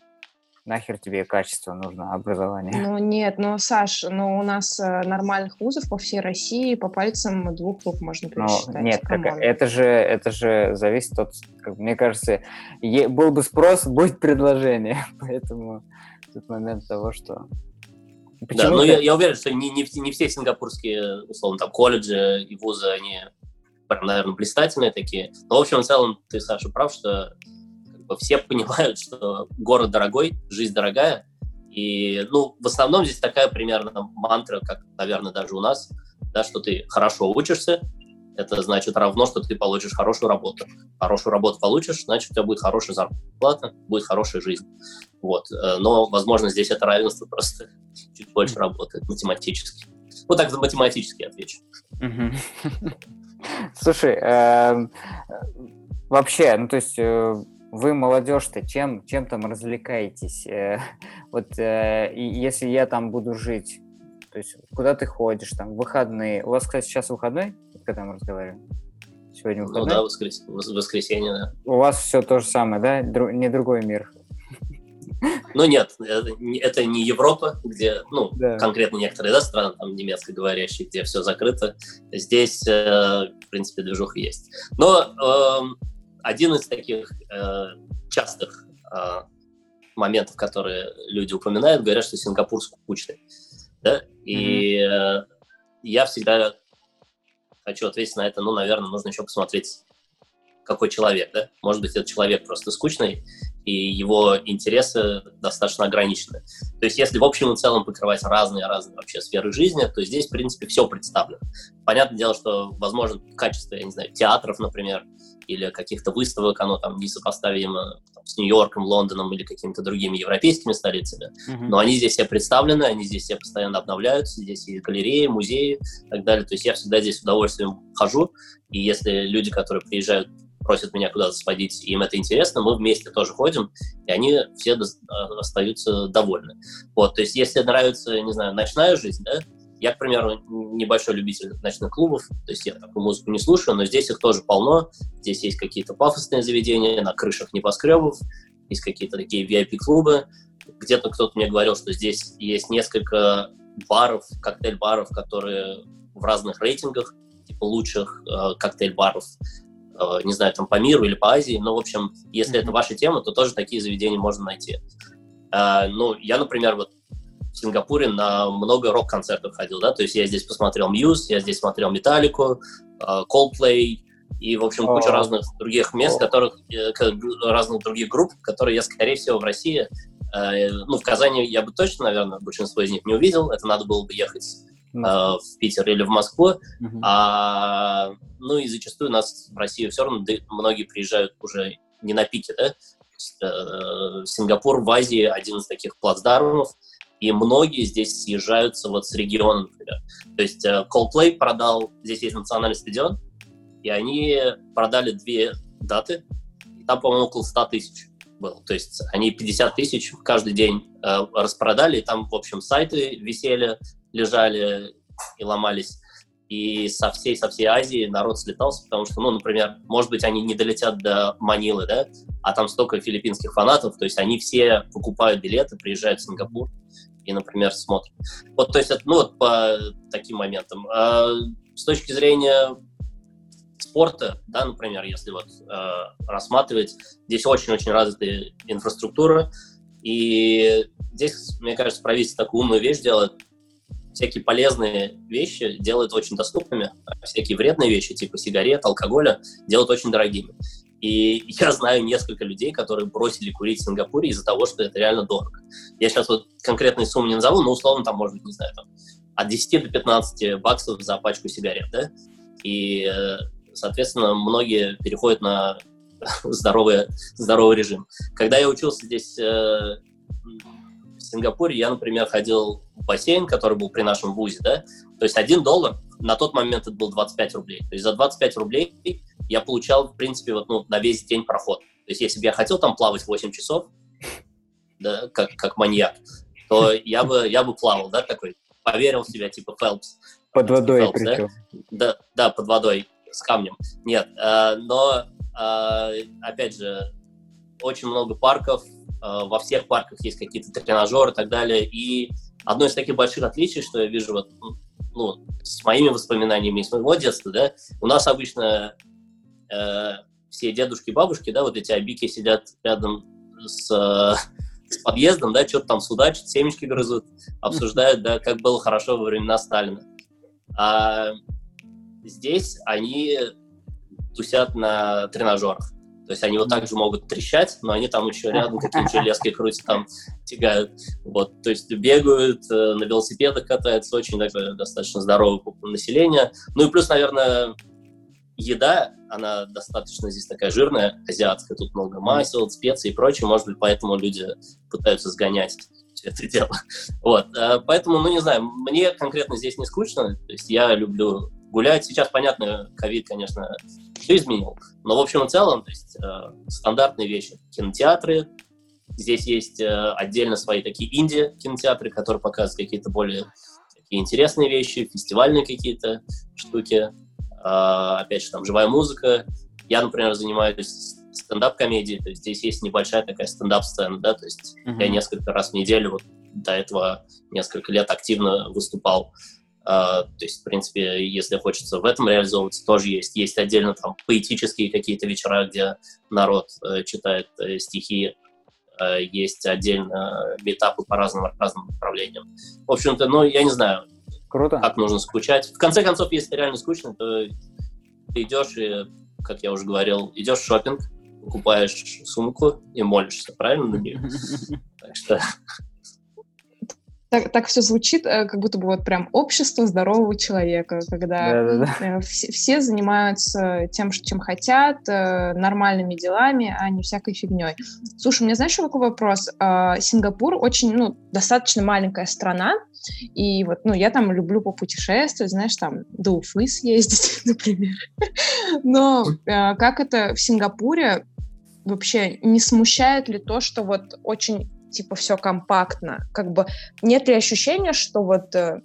нахер тебе качество нужно, образование? Ну нет, ну, Саш, ну у нас э, нормальных вузов по всей России по пальцам двух рук можно ну, пересчитать. Ну, нет, как, это же это же зависит от, как, мне кажется, е, был бы спрос, [LAUGHS] будет предложение, [LAUGHS] поэтому тут момент того, что Почему да, но я, я уверен, что не, не, не все сингапурские, условно, там, колледжи и вузы, они, прям, наверное, блистательные такие. Но, в общем, в целом, ты, Саша, прав, что бы все понимают, что город дорогой, жизнь дорогая, и, ну, в основном здесь такая примерно мантра, как, наверное, даже у нас, да, что ты хорошо учишься, это значит равно, что ты получишь хорошую работу. Хорошую работу получишь, значит, у тебя будет хорошая зарплата, будет хорошая жизнь. Вот. Э, но, возможно, здесь это равенство просто [LAUGHS] чуть больше работает математически. Вот так математически отвечу. [LAUGHS] Слушай, эм, вообще, ну то есть э, вы молодежь-то чем, чем там развлекаетесь? Э, [LAUGHS] вот э, если я там буду жить, то есть куда ты ходишь, там, выходные. У вас, кстати, сейчас выходной, когда мы разговариваем? Сегодня выходной? Ну да, воскрес... воскресенье, да. У вас все то же самое, да? Дру... Не другой мир. [LAUGHS] Ну нет, это, это не Европа, где, ну, да. конкретно некоторые да, страны, там немецкоговорящие, где все закрыто. Здесь, э, в принципе, движуха есть. Но э, один из таких э, частых э, моментов, которые люди упоминают, говорят, что Сингапур скучный. Да? И mm-hmm. э, я всегда хочу ответить на это, ну, наверное, нужно еще посмотреть, какой человек, да? Может быть, этот человек просто скучный, и его интересы достаточно ограничены. То есть, если в общем и целом покрывать разные-разные вообще сферы жизни, то здесь, в принципе, все представлено. Понятное дело, что, возможно, качество, я не знаю, театров, например, или каких-то выставок, оно там несопоставимо там, с Нью-Йорком, Лондоном или какими-то другими европейскими столицами. Mm-hmm. Но они здесь все представлены, они здесь все постоянно обновляются, здесь есть галереи, музеи и так далее. То есть я всегда здесь с удовольствием хожу, и если люди, которые приезжают просят меня куда-то сходить, им это интересно, мы вместе тоже ходим, и они все остаются довольны. Вот, то есть, если нравится, не знаю, ночная жизнь, да, я, к примеру, небольшой любитель ночных клубов, то есть я такую музыку не слушаю, но здесь их тоже полно. Здесь есть какие-то пафосные заведения на крышах небоскребов, есть какие-то такие VIP-клубы. Где-то кто-то мне говорил, что здесь есть несколько баров, коктейль-баров, которые в разных рейтингах, типа лучших э, коктейль-баров, э, не знаю, там по миру или по Азии. Но, в общем, если mm-hmm. это ваша тема, то тоже такие заведения можно найти. Э, ну, я, например, вот в Сингапуре на много рок-концертов ходил, да, то есть я здесь посмотрел Muse, я здесь смотрел Металлику, uh, Coldplay и, в общем, куча разных других мест, которых, э, разных других групп, которые я, скорее всего, в России, э, ну, в Казани я бы точно, наверное, большинство из них не увидел, это надо было бы ехать э, в Питер или в Москву, uh-huh. а, ну и зачастую у нас в России все равно многие приезжают уже не на пике, да, Сингапур в Азии один из таких плацдармов, и многие здесь съезжаются вот с региона, например. То есть э, Coldplay продал, здесь есть национальный стадион, и они продали две даты, там, по-моему, около 100 тысяч было. То есть они 50 тысяч каждый день э, распродали, и там, в общем, сайты висели, лежали и ломались. И со всей, со всей Азии народ слетался, потому что, ну, например, может быть, они не долетят до Манилы, да, а там столько филиппинских фанатов, то есть они все покупают билеты, приезжают в Сингапур, и, например, смотрим. Вот, то есть, это, ну, вот по таким моментам. А с точки зрения спорта, да, например, если вот э, рассматривать, здесь очень-очень развитая инфраструктура, и здесь, мне кажется, правительство такую умную вещь делает, всякие полезные вещи делают очень доступными, а всякие вредные вещи, типа сигарет, алкоголя, делают очень дорогими. И я знаю несколько людей, которые бросили курить в Сингапуре из-за того, что это реально дорого. Я сейчас вот конкретные суммы не назову, но условно там может быть, не знаю, там, от 10 до 15 баксов за пачку сигарет, да? И, э, соответственно, многие переходят на [LAUGHS] здоровый, здоровый режим. Когда я учился здесь э, в Сингапуре, я, например, ходил бассейн, который был при нашем вузе, да? То есть один доллар, на тот момент это был 25 рублей. То есть за 25 рублей я получал, в принципе, вот, ну, на весь день проход. То есть если бы я хотел там плавать 8 часов, [LAUGHS] да, как, как маньяк, то я бы, я бы плавал, да, такой, поверил в себя, типа Фелпс. Под водой Фелпс, да? да? Да, под водой, с камнем. Нет, э, но, э, опять же, очень много парков, э, во всех парках есть какие-то тренажеры и так далее, и одно из таких больших отличий, что я вижу вот, ну, с моими воспоминаниями из моего детства, да, у нас обычно э, все дедушки и бабушки, да, вот эти обики сидят рядом с, с подъездом, да, что-то там судачат, семечки грызут, [LAUGHS] обсуждают, да, как было хорошо во времена Сталина. А здесь они тусят на тренажерах. То есть они вот так же могут трещать, но они там еще рядом [LAUGHS] какие-нибудь железки крутят, там тягают. Вот, то есть бегают, э, на велосипедах катаются, очень такое достаточно здоровое население. Ну и плюс, наверное, еда, она достаточно здесь такая жирная, азиатская, тут много масел, специй и прочее, может быть, поэтому люди пытаются сгонять это дело. [LAUGHS] Вот, поэтому, ну, не знаю, мне конкретно здесь не скучно, то есть я люблю гулять. Сейчас, понятно, ковид, конечно, все изменил, но в общем и целом, то есть стандартные вещи. Кинотеатры, здесь есть отдельно свои такие инди-кинотеатры, которые показывают какие-то более такие интересные вещи, фестивальные какие-то штуки, опять же, там, живая музыка. Я, например, занимаюсь стендап-комедии, то есть здесь есть небольшая такая стендап-сцена, да, то есть mm-hmm. я несколько раз в неделю, вот до этого несколько лет активно выступал. Uh, то есть, в принципе, если хочется в этом реализовываться, тоже есть. Есть отдельно там поэтические какие-то вечера, где народ uh, читает uh, стихи. Есть отдельно метапы по разным, разным направлениям. В общем-то, ну, я не знаю, Круто. как нужно скучать. В конце концов, если реально скучно, то ты идешь и, как я уже говорил, идешь в шопинг, покупаешь сумку и молишься, правильно на нее? [LAUGHS] Так что... Так, так все звучит, э, как будто бы вот прям общество здорового человека, когда да, да, да. Все, все занимаются тем, чем хотят, э, нормальными делами, а не всякой фигней. Слушай, у меня знаешь, какой вопрос? А, Сингапур очень, ну, достаточно маленькая страна, и вот, ну, я там люблю попутешествовать, знаешь, там до Уфы съездить, [LAUGHS] например. Но э, как это в Сингапуре вообще не смущает ли то, что вот очень типа все компактно? Как бы нет ли ощущения, что вот, э,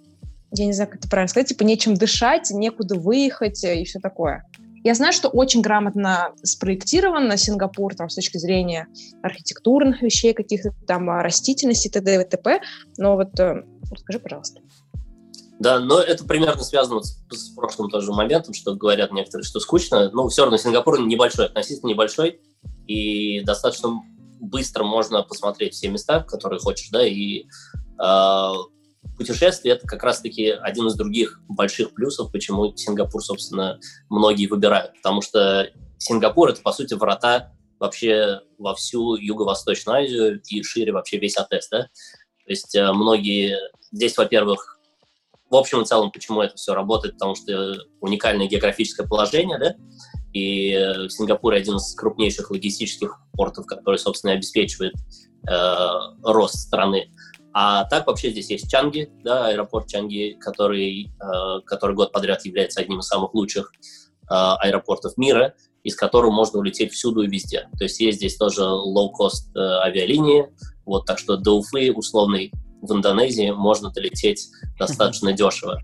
я не знаю, как это правильно сказать, типа нечем дышать, некуда выехать э, и все такое? Я знаю, что очень грамотно спроектирован Сингапур там, с точки зрения архитектурных вещей, каких-то там а, растительности, т.д. и т.п. Но вот э, расскажи, пожалуйста. Да, но это примерно связано с, с прошлым тоже моментом, что говорят некоторые, что скучно. Но все равно Сингапур небольшой, относительно небольшой и достаточно быстро можно посмотреть все места, которые хочешь, да, и э, путешествие это как раз-таки один из других больших плюсов, почему Сингапур, собственно, многие выбирают, потому что Сингапур это по сути врата вообще во всю Юго-Восточную Азию и шире вообще весь АТЭС, да, то есть э, многие здесь, во-первых, в общем и целом, почему это все работает, потому что уникальное географическое положение, да, и э, Сингапур один из крупнейших логистических портов, который, собственно, обеспечивает э, рост страны. А так вообще здесь есть Чанги, да, аэропорт Чанги, который, э, который год подряд является одним из самых лучших э, аэропортов мира, из которого можно улететь всюду и везде. То есть есть здесь тоже low-cost э, авиалинии, вот, так что до Уфы, условной, в Индонезии можно долететь достаточно дешево.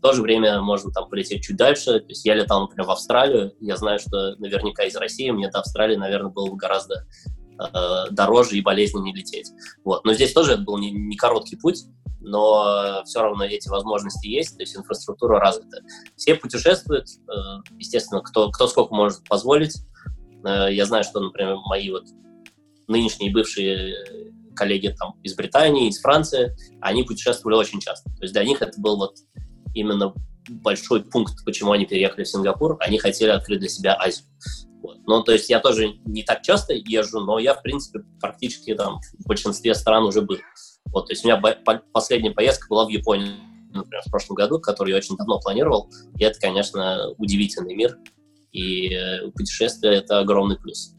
В то же время можно там полететь чуть дальше. То есть я летал, например, в Австралию. Я знаю, что наверняка из России мне до Австралии, наверное, было бы гораздо э, дороже и болезненнее лететь. Вот. Но здесь тоже был не, не короткий путь, но все равно эти возможности есть, то есть инфраструктура развита. Все путешествуют, э, естественно, кто, кто сколько может позволить. Э, я знаю, что, например, мои вот нынешние бывшие коллеги там из Британии, из Франции, они путешествовали очень часто. То есть для них это был вот именно большой пункт, почему они переехали в Сингапур. Они хотели открыть для себя Азию. Вот. Ну, то есть я тоже не так часто езжу, но я, в принципе, практически там в большинстве стран уже был. Вот, то есть у меня последняя поездка была в Японию, например, в прошлом году, которую я очень давно планировал. И это, конечно, удивительный мир. И э, путешествие — это огромный плюс.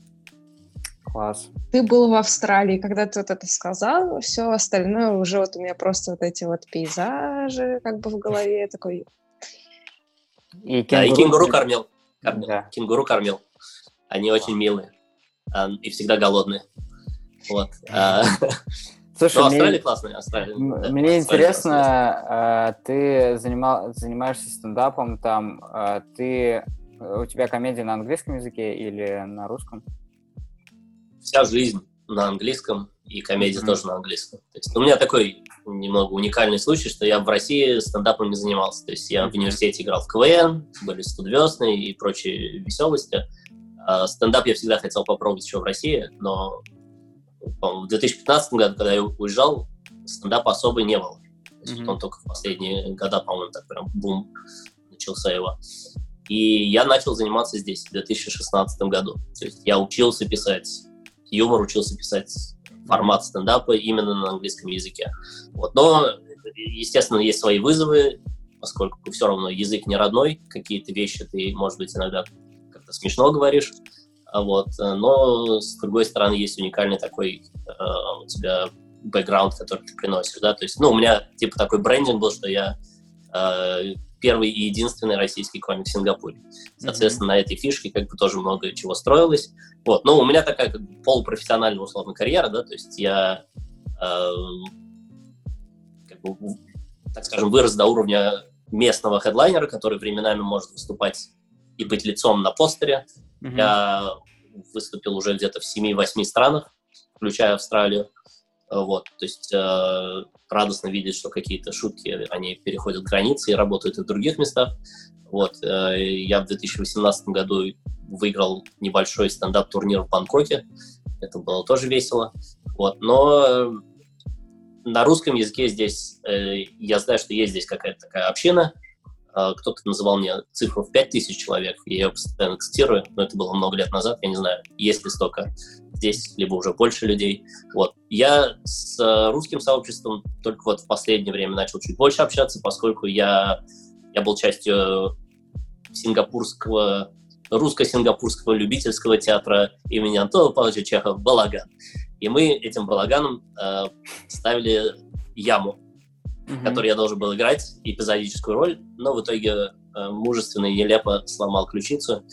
Класс. Ты был в Австралии, когда ты вот это сказал, все остальное уже вот у меня просто вот эти вот пейзажи как бы в голове такой. И кенгуру, да, и кенгуру кормил. кормил. Да. Кенгуру кормил. Они очень милые а, и всегда голодные. Вот. А, [LAUGHS] Слушай, ну, Австралия мне, классная, Австралия. Мне да, интересно, а, ты занимал, занимаешься стендапом там, ты у тебя комедия на английском языке или на русском? Вся жизнь на английском, и комедия mm-hmm. тоже на английском. То есть, у меня такой немного уникальный случай, что я в России стендапом не занимался. То есть я в университете играл в КВН, были студвестные и прочие веселости. А стендап я всегда хотел попробовать еще в России, но в 2015 году, когда я уезжал, стендапа особо не было. То есть mm-hmm. потом только в последние года, по-моему, так прям бум начался его. И я начал заниматься здесь, в 2016 году. То есть я учился писать юмор учился писать формат стендапа именно на английском языке. Вот. Но, естественно, есть свои вызовы, поскольку все равно язык не родной, какие-то вещи ты, может быть, иногда как-то смешно говоришь, а вот. но, с другой стороны, есть уникальный такой э, у тебя бэкграунд, который ты приносишь, да, то есть, ну, у меня, типа, такой брендинг был, что я э, первый и единственный российский комик в Сингапуре. Соответственно, mm-hmm. на этой фишке как бы тоже много чего строилось. Вот, ну, у меня такая как бы полупрофессиональная, условно, карьера, да, то есть я, э, как бы, так скажем, вырос до уровня местного хедлайнера, который временами может выступать и быть лицом на постере. Mm-hmm. Я выступил уже где-то в 7-8 странах, включая Австралию. Вот, то есть э, радостно видеть, что какие-то шутки, они переходят границы и работают и в других местах. Вот, э, я в 2018 году выиграл небольшой стендап-турнир в Бангкоке. Это было тоже весело. Вот, но на русском языке здесь, э, я знаю, что есть здесь какая-то такая община, кто-то называл мне цифру в 5000 человек, и я ее постоянно цитирую, но это было много лет назад, я не знаю, есть ли столько здесь, либо уже больше людей. Вот. Я с русским сообществом только вот в последнее время начал чуть больше общаться, поскольку я, я был частью сингапурского русско-сингапурского любительского театра имени Антона Павловича Чехова «Балаган». И мы этим балаганом э, ставили яму mm-hmm. который я должен был играть, эпизодическую роль, но в итоге э, мужественно и нелепо сломал ключицу,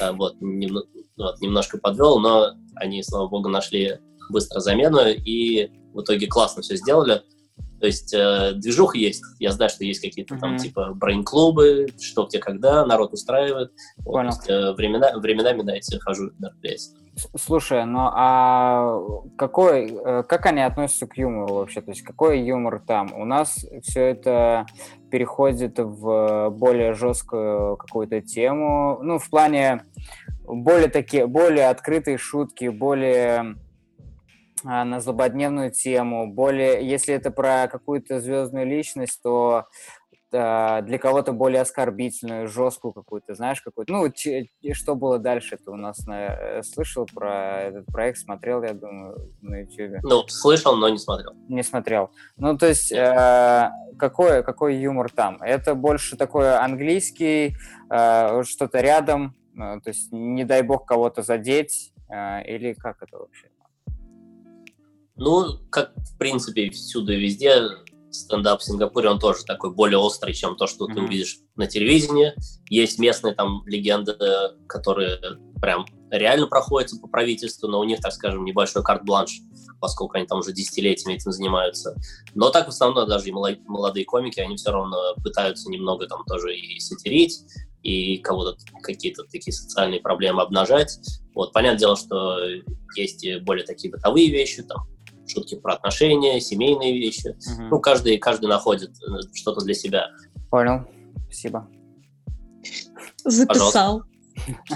э, вот, нем, вот, немножко подвел, но они, слава богу, нашли быстро замену, и в итоге классно все сделали. То есть э, движуха есть. Я знаю, что есть какие-то mm-hmm. там типа брейн-клубы, что где когда, народ устраивает. Понял. Вот, есть, э, времена, временами на эти хожу мероприятия. Слушай, ну а какой, э, как они относятся к юмору вообще? То есть какой юмор там? У нас все это переходит в более жесткую какую-то тему, ну, в плане более такие, более открытые шутки, более на злободневную тему, более, если это про какую-то звездную личность, то а, для кого-то более оскорбительную, жесткую какую-то, знаешь, какую-то. Ну, ч- что было дальше? Ты у нас на... Э, слышал про этот проект, смотрел, я думаю, на YouTube. Ну, слышал, но не смотрел. Не смотрел. Ну, то есть, э, какой, какой юмор там? Это больше такой английский, э, что-то рядом, э, то есть, не дай бог кого-то задеть, э, или как это вообще? Ну, как, в принципе, всюду и везде, стендап в Сингапуре, он тоже такой более острый, чем то, что mm-hmm. ты увидишь на телевидении. Есть местные там легенды, которые прям реально проходятся по правительству, но у них, так скажем, небольшой карт-бланш, поскольку они там уже десятилетиями этим занимаются. Но так в основном даже и молодые комики, они все равно пытаются немного там тоже и сатирить, и кого-то какие-то такие социальные проблемы обнажать. Вот, понятное дело, что есть более такие бытовые вещи, там, шутки про отношения, семейные вещи. Угу. Ну, каждый, каждый находит э, что-то для себя. Понял. Спасибо. Записал. Пожалуйста.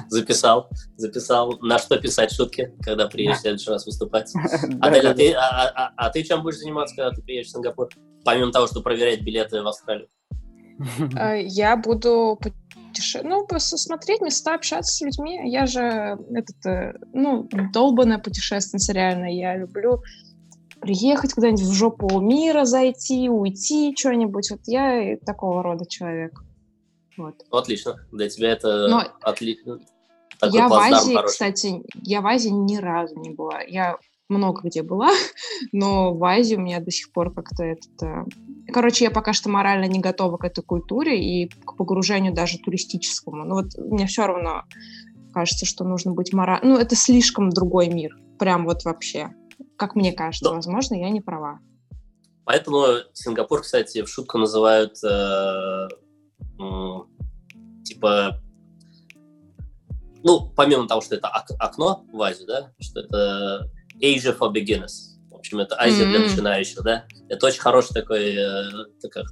Записал, записал. На что писать шутки, когда приедешь в следующий раз выступать? [LAUGHS] Адель, а ты, а, а, а ты чем будешь заниматься, когда ты приедешь в Сингапур? Помимо того, что проверять билеты в Австралию. [LAUGHS] Э, я буду ну, смотреть места, общаться с людьми. Я же этот, э, ну, долбанная путешественница реально. Я люблю приехать куда-нибудь в жопу мира зайти, уйти, что-нибудь. Вот я такого рода человек. Вот. Отлично. Для тебя это Но отлично. Такой я в Азии, хороший. кстати, я в Азии ни разу не была. Я много где была, [LAUGHS] но в Азии у меня до сих пор как-то это... Короче, я пока что морально не готова к этой культуре и к погружению даже туристическому. Но вот мне все равно кажется, что нужно быть морально... Ну, это слишком другой мир. Прям вот вообще. Как мне кажется, Но. возможно, я не права. Поэтому Сингапур, кстати, в шутку называют э, э, типа ну, помимо того, что это окно в Азию, да, что это Asia for Beginners. В общем, это Азия mm-hmm. для начинающих, да. Это очень хороший такой, э, такая,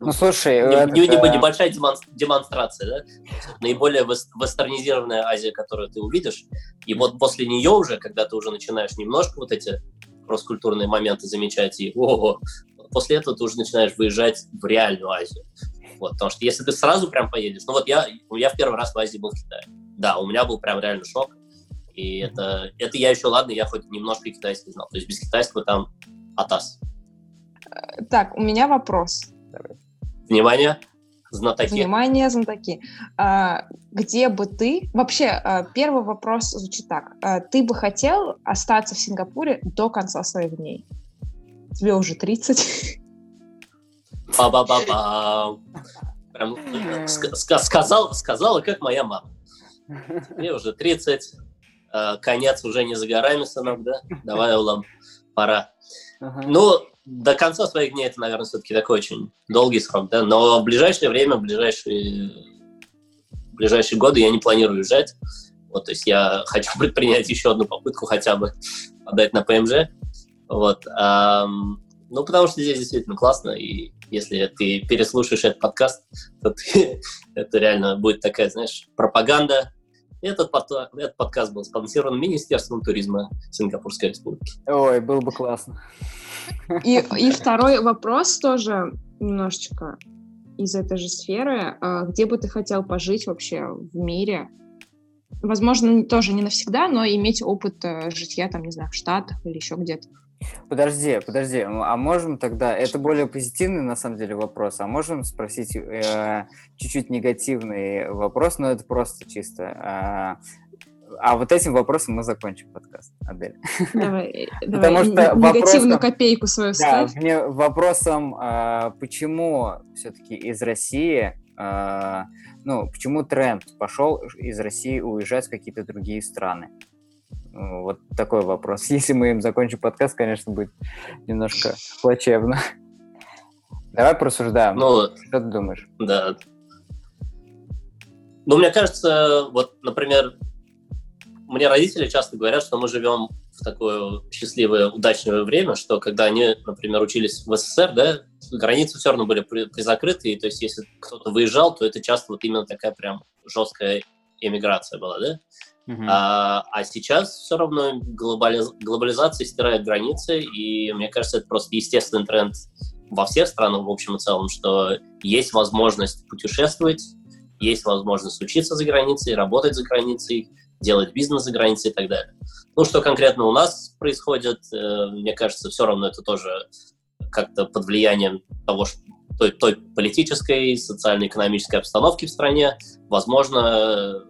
ну, слушай, не, это... не, не, небольшая демонстрация, да? Наиболее вестернизированная Азия, которую ты увидишь. И вот после нее уже, когда ты уже начинаешь немножко вот эти кросс-культурные моменты замечать, и ого, после этого ты уже начинаешь выезжать в реальную Азию. Вот, потому что если ты сразу прям поедешь, ну вот я, я в первый раз в Азии был в Китае. Да, у меня был прям реально шок. И это, это я еще, ладно, я хоть немножко китайский знал. То есть без китайского там атас. Так, у меня вопрос. Внимание, знатоки. Внимание, знатоки. А, где бы ты... Вообще, а, первый вопрос звучит так. А, ты бы хотел остаться в Сингапуре до конца своих дней? Тебе уже 30. Ба-ба-ба-ба. Прям сказал, сказала, как моя мама. Мне [LAUGHS] уже 30, э, конец уже не за горами, сынок, да? Давай, Улам, пора. Ну, до конца своих дней это, наверное, все-таки такой очень долгий срок, да, но в ближайшее время, в ближайшие, в ближайшие годы я не планирую уезжать. Вот, то есть я [LAUGHS] хочу предпринять еще одну попытку хотя бы подать на ПМЖ. Вот. Эм, ну, потому что здесь действительно классно, и если ты переслушаешь этот подкаст, то ты, [LAUGHS] это реально будет такая, знаешь, пропаганда. Этот, под, этот подкаст был спонсирован Министерством туризма Сингапурской республики. Ой, было бы классно. И, и второй вопрос тоже немножечко из этой же сферы. А где бы ты хотел пожить вообще в мире? Возможно, тоже не навсегда, но иметь опыт э, житья, там, не знаю, в Штатах или еще где-то. Подожди, подожди, а можем тогда, это более позитивный на самом деле вопрос, а можем спросить э, чуть-чуть негативный вопрос, но это просто чисто. Э, а вот этим вопросом мы закончим подкаст, Адель. Давай, [LAUGHS] давай что негативную вопросом, копейку свою да, мне вопросом, э, почему все-таки из России, э, ну, почему тренд пошел из России уезжать в какие-то другие страны? Вот такой вопрос. [LAUGHS] Если мы им закончим подкаст, конечно, будет немножко плачевно. Давай просуждаем. Ну, Что ты думаешь? Да. Ну, мне кажется, вот, например, мне родители часто говорят, что мы живем в такое счастливое, удачное время, что когда они, например, учились в СССР, да, границы все равно были призакрыты, и то есть если кто-то выезжал, то это часто вот именно такая прям жесткая эмиграция была, да? Uh-huh. А, а сейчас все равно глобализ... глобализация стирает границы, и мне кажется, это просто естественный тренд во всех странах, в общем и целом, что есть возможность путешествовать, есть возможность учиться за границей, работать за границей, делать бизнес за границей и так далее. Ну, что конкретно у нас происходит, э, мне кажется, все равно это тоже как-то под влиянием того, что той, той политической, социально-экономической обстановки в стране. Возможно,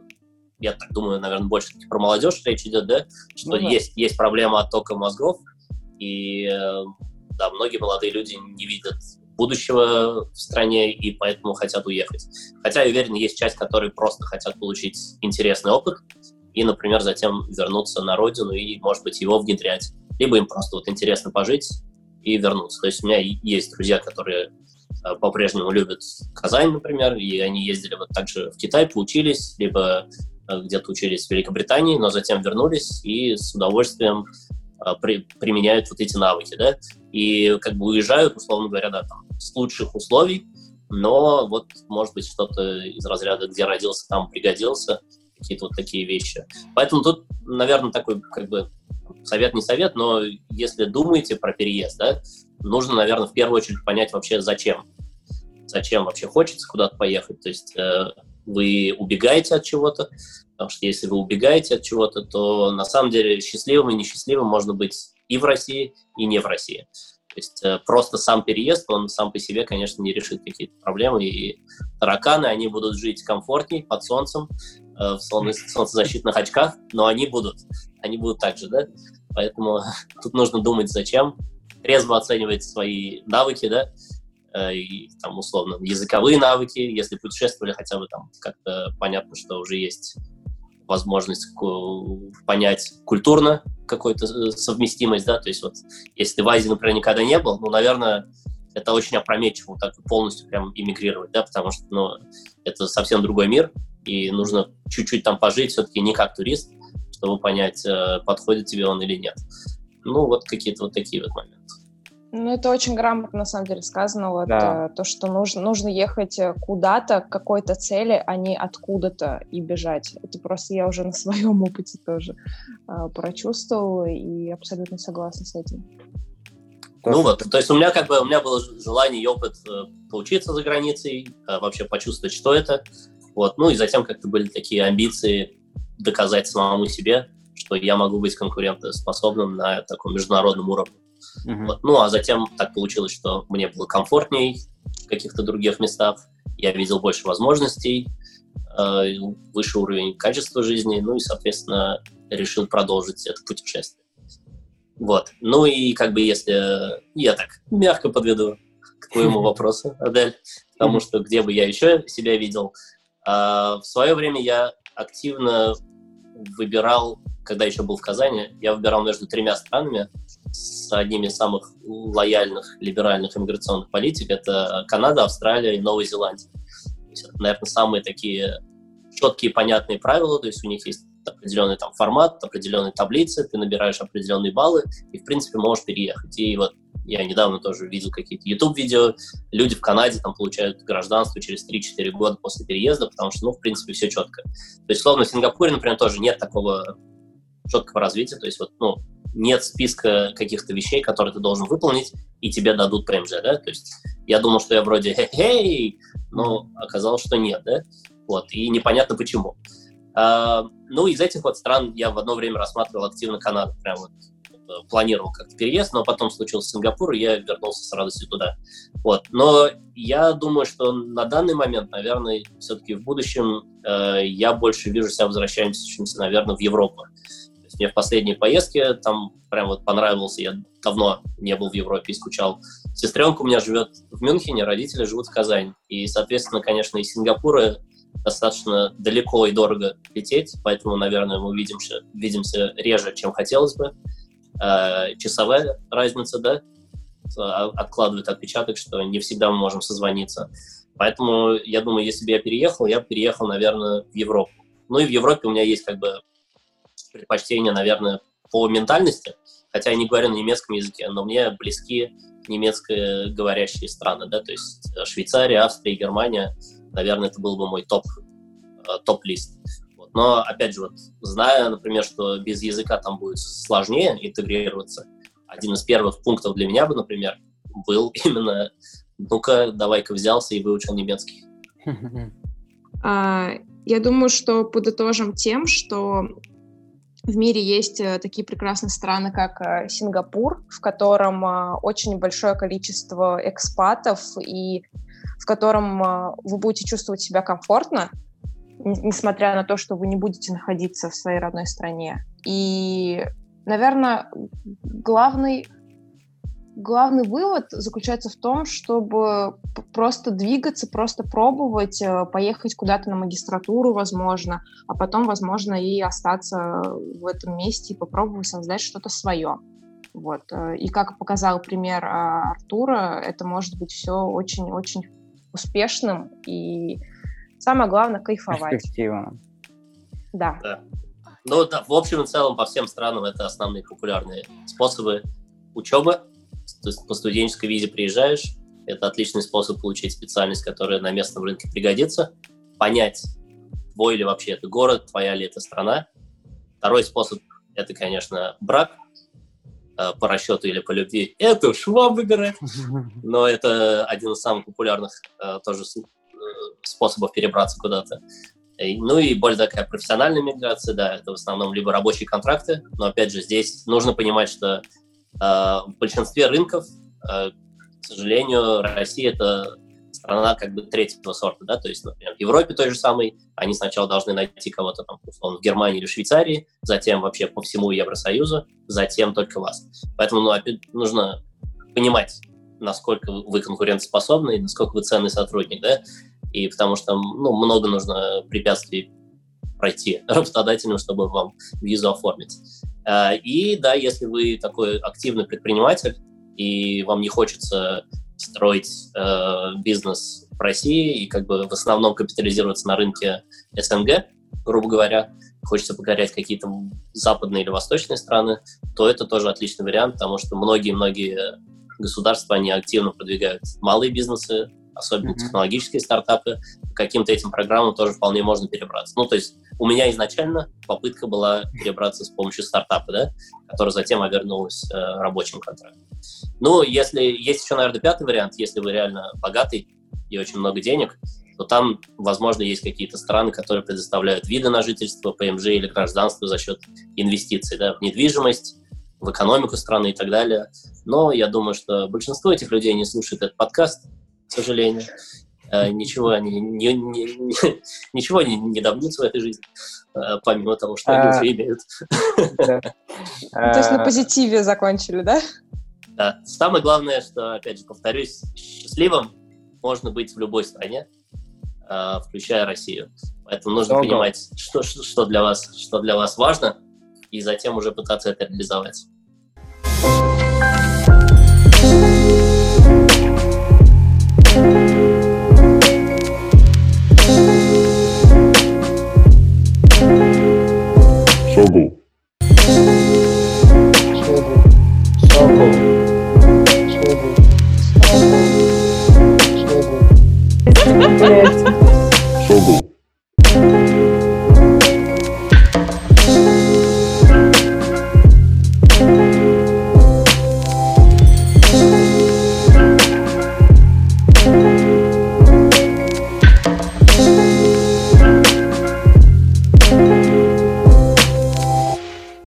я так думаю, наверное, больше про молодежь речь идет, да, что ну, да. есть, есть проблема оттока мозгов, и э, да, многие молодые люди не видят будущего в стране и поэтому хотят уехать. Хотя, я уверен, есть часть, которые просто хотят получить интересный опыт и, например, затем вернуться на родину и, может быть, его внедрять. Либо им просто вот интересно пожить и вернуться. То есть у меня есть друзья, которые э, по-прежнему любят Казань, например, и они ездили вот также в Китай, поучились, либо где-то учились в Великобритании, но затем вернулись и с удовольствием э, при, применяют вот эти навыки, да, и как бы уезжают, условно говоря, да, там, с лучших условий, но вот, может быть, что-то из разряда, где родился, там пригодился, какие-то вот такие вещи. Поэтому тут, наверное, такой, как бы, совет не совет, но если думаете про переезд, да, нужно, наверное, в первую очередь понять вообще, зачем. Зачем вообще хочется куда-то поехать. То есть э, вы убегаете от чего-то, потому что если вы убегаете от чего-то, то на самом деле счастливым и несчастливым можно быть и в России, и не в России. То есть э, просто сам переезд, он сам по себе, конечно, не решит какие-то проблемы, и тараканы, они будут жить комфортней под солнцем, э, в солнцезащитных очках, но они будут, они будут так же, да? Поэтому [LAUGHS] тут нужно думать, зачем, трезво оценивать свои навыки, да, и там условно языковые навыки, если путешествовали хотя бы там как-то понятно, что уже есть возможность понять культурно какую-то э, совместимость, да, то есть вот если ты в Азии, например, никогда не был, ну, наверное, это очень опрометчиво так полностью прям иммигрировать, да, потому что, ну, это совсем другой мир, и нужно чуть-чуть там пожить все-таки не как турист, чтобы понять, э, подходит тебе он или нет. Ну, вот какие-то вот такие вот моменты. Ну, это очень грамотно, на самом деле, сказано. Вот, да. э, то, что нужно, нужно ехать э, куда-то, к какой-то цели, а не откуда-то и бежать. Это просто я уже на своем [LAUGHS] опыте тоже э, прочувствовала и абсолютно согласна с этим. Ну вот, то есть у меня как бы у меня было желание и опыт э, поучиться за границей, э, вообще почувствовать, что это. Вот, ну и затем как-то были такие амбиции доказать самому себе, что я могу быть конкурентоспособным на таком международном уровне. Вот. Ну, а затем так получилось, что мне было комфортней в каких-то других местах, я видел больше возможностей, э, выше уровень качества жизни, ну и, соответственно, решил продолжить это путешествие. Вот. Ну и как бы если я так мягко подведу к твоему [LAUGHS] вопросу, Адель, потому что где бы я еще себя видел, а, в свое время я активно выбирал, когда еще был в Казани, я выбирал между тремя странами с одними из самых лояльных либеральных иммиграционных политик. Это Канада, Австралия и Новая Зеландия. То есть, это, наверное, самые такие четкие, понятные правила, то есть у них есть определенный там формат, определенные таблицы, ты набираешь определенные баллы и, в принципе, можешь переехать. И вот я недавно тоже видел какие-то YouTube-видео, люди в Канаде там получают гражданство через 3-4 года после переезда, потому что, ну, в принципе, все четко. То есть, словно в Сингапуре, например, тоже нет такого четкого развития, то есть вот, ну, нет списка каких-то вещей, которые ты должен выполнить, и тебе дадут ПМЖ, да, то есть я думал, что я вроде хей-хей, но оказалось, что нет, да, вот, и непонятно почему. А, ну, из этих вот стран я в одно время рассматривал активно Канаду, прям вот э, планировал как-то переезд, но потом случился Сингапур, и я вернулся с радостью туда. Вот. Но я думаю, что на данный момент, наверное, все-таки в будущем э, я больше вижу себя возвращающимся, наверное, в Европу. Мне в последней поездке там прям вот понравился, я давно не был в Европе и скучал. Сестренка у меня живет в Мюнхене, родители живут в Казани. И, соответственно, конечно, из Сингапура достаточно далеко и дорого лететь, поэтому, наверное, мы видимся, видимся реже, чем хотелось бы. Э, часовая разница, да, а, откладывает отпечаток, что не всегда мы можем созвониться. Поэтому, я думаю, если бы я переехал, я бы переехал, наверное, в Европу. Ну и в Европе у меня есть как бы предпочтение, наверное, по ментальности, хотя я не говорю на немецком языке, но мне близки немецкоговорящие страны, да, то есть Швейцария, Австрия, Германия – наверное, это был бы мой топ, э, топ-лист. Вот. Но, опять же, вот, зная, например, что без языка там будет сложнее интегрироваться, один из первых пунктов для меня бы, например, был [LAUGHS] именно ну-ка, давай-ка взялся и выучил немецкий. А, я думаю, что подытожим тем, что в мире есть э, такие прекрасные страны, как э, Сингапур, в котором очень большое количество экспатов, и в котором вы будете чувствовать себя комфортно, несмотря на то, что вы не будете находиться в своей родной стране. И, наверное, главный главный вывод заключается в том, чтобы просто двигаться, просто пробовать, э, поехать куда-то на магистратуру, возможно, а потом, возможно, и остаться в этом месте и попробовать создать что-то свое. Вот. Э, и как показал пример а, Артура, это может быть все очень-очень успешным и самое главное кайфовать. Перспективным. Да. да. Ну да, в общем и целом по всем странам это основные популярные способы учебы. То есть по студенческой визе приезжаешь, это отличный способ получить специальность, которая на местном рынке пригодится, понять, твой ли вообще это город, твоя ли это страна. Второй способ – это, конечно, брак, Э, по расчету или по любви, это уж вам выбирать. Но это один из самых популярных э, тоже э, способов перебраться куда-то. Ну и более такая профессиональная миграция, да, это в основном либо рабочие контракты, но опять же здесь нужно понимать, что в большинстве рынков, к сожалению, Россия это страна как бы третьего сорта, да, то есть, например, в Европе той же самой, они сначала должны найти кого-то там, условно, в Германии или Швейцарии, затем вообще по всему Евросоюзу, затем только вас. Поэтому, ну, опять нужно понимать, насколько вы конкурентоспособны насколько вы ценный сотрудник, да, и потому что, ну, много нужно препятствий пройти [LAUGHS] работодателям, чтобы вам визу оформить. А, и да, если вы такой активный предприниматель, и вам не хочется строить э, бизнес в России и как бы в основном капитализироваться на рынке СНГ, грубо говоря, хочется покорять какие-то западные или восточные страны, то это тоже отличный вариант, потому что многие-многие государства, они активно продвигают малые бизнесы, особенно mm-hmm. технологические стартапы. Каким-то этим программам тоже вполне можно перебраться. Ну, то есть у меня изначально попытка была перебраться с помощью стартапа, да, который затем обернулась э, рабочим контрактом. Ну, если есть еще, наверное, пятый вариант, если вы реально богатый и очень много денег, то там, возможно, есть какие-то страны, которые предоставляют виды на жительство, ПМЖ или гражданство за счет инвестиций да, в недвижимость, в экономику страны и так далее. Но я думаю, что большинство этих людей не слушает этот подкаст, к сожалению. э, ничего не, не, не, [LAUGHS] ничего не, не добьются в этой жизни, э, помимо того, что они уже имеют. То есть на позитиве закончили, да? Да. Самое главное, что, опять же, повторюсь, счастливым можно быть в любой стране, включая Россию. Поэтому нужно понимать, что, что, для вас, что для вас важно, и затем уже пытаться это реализовать. Согу.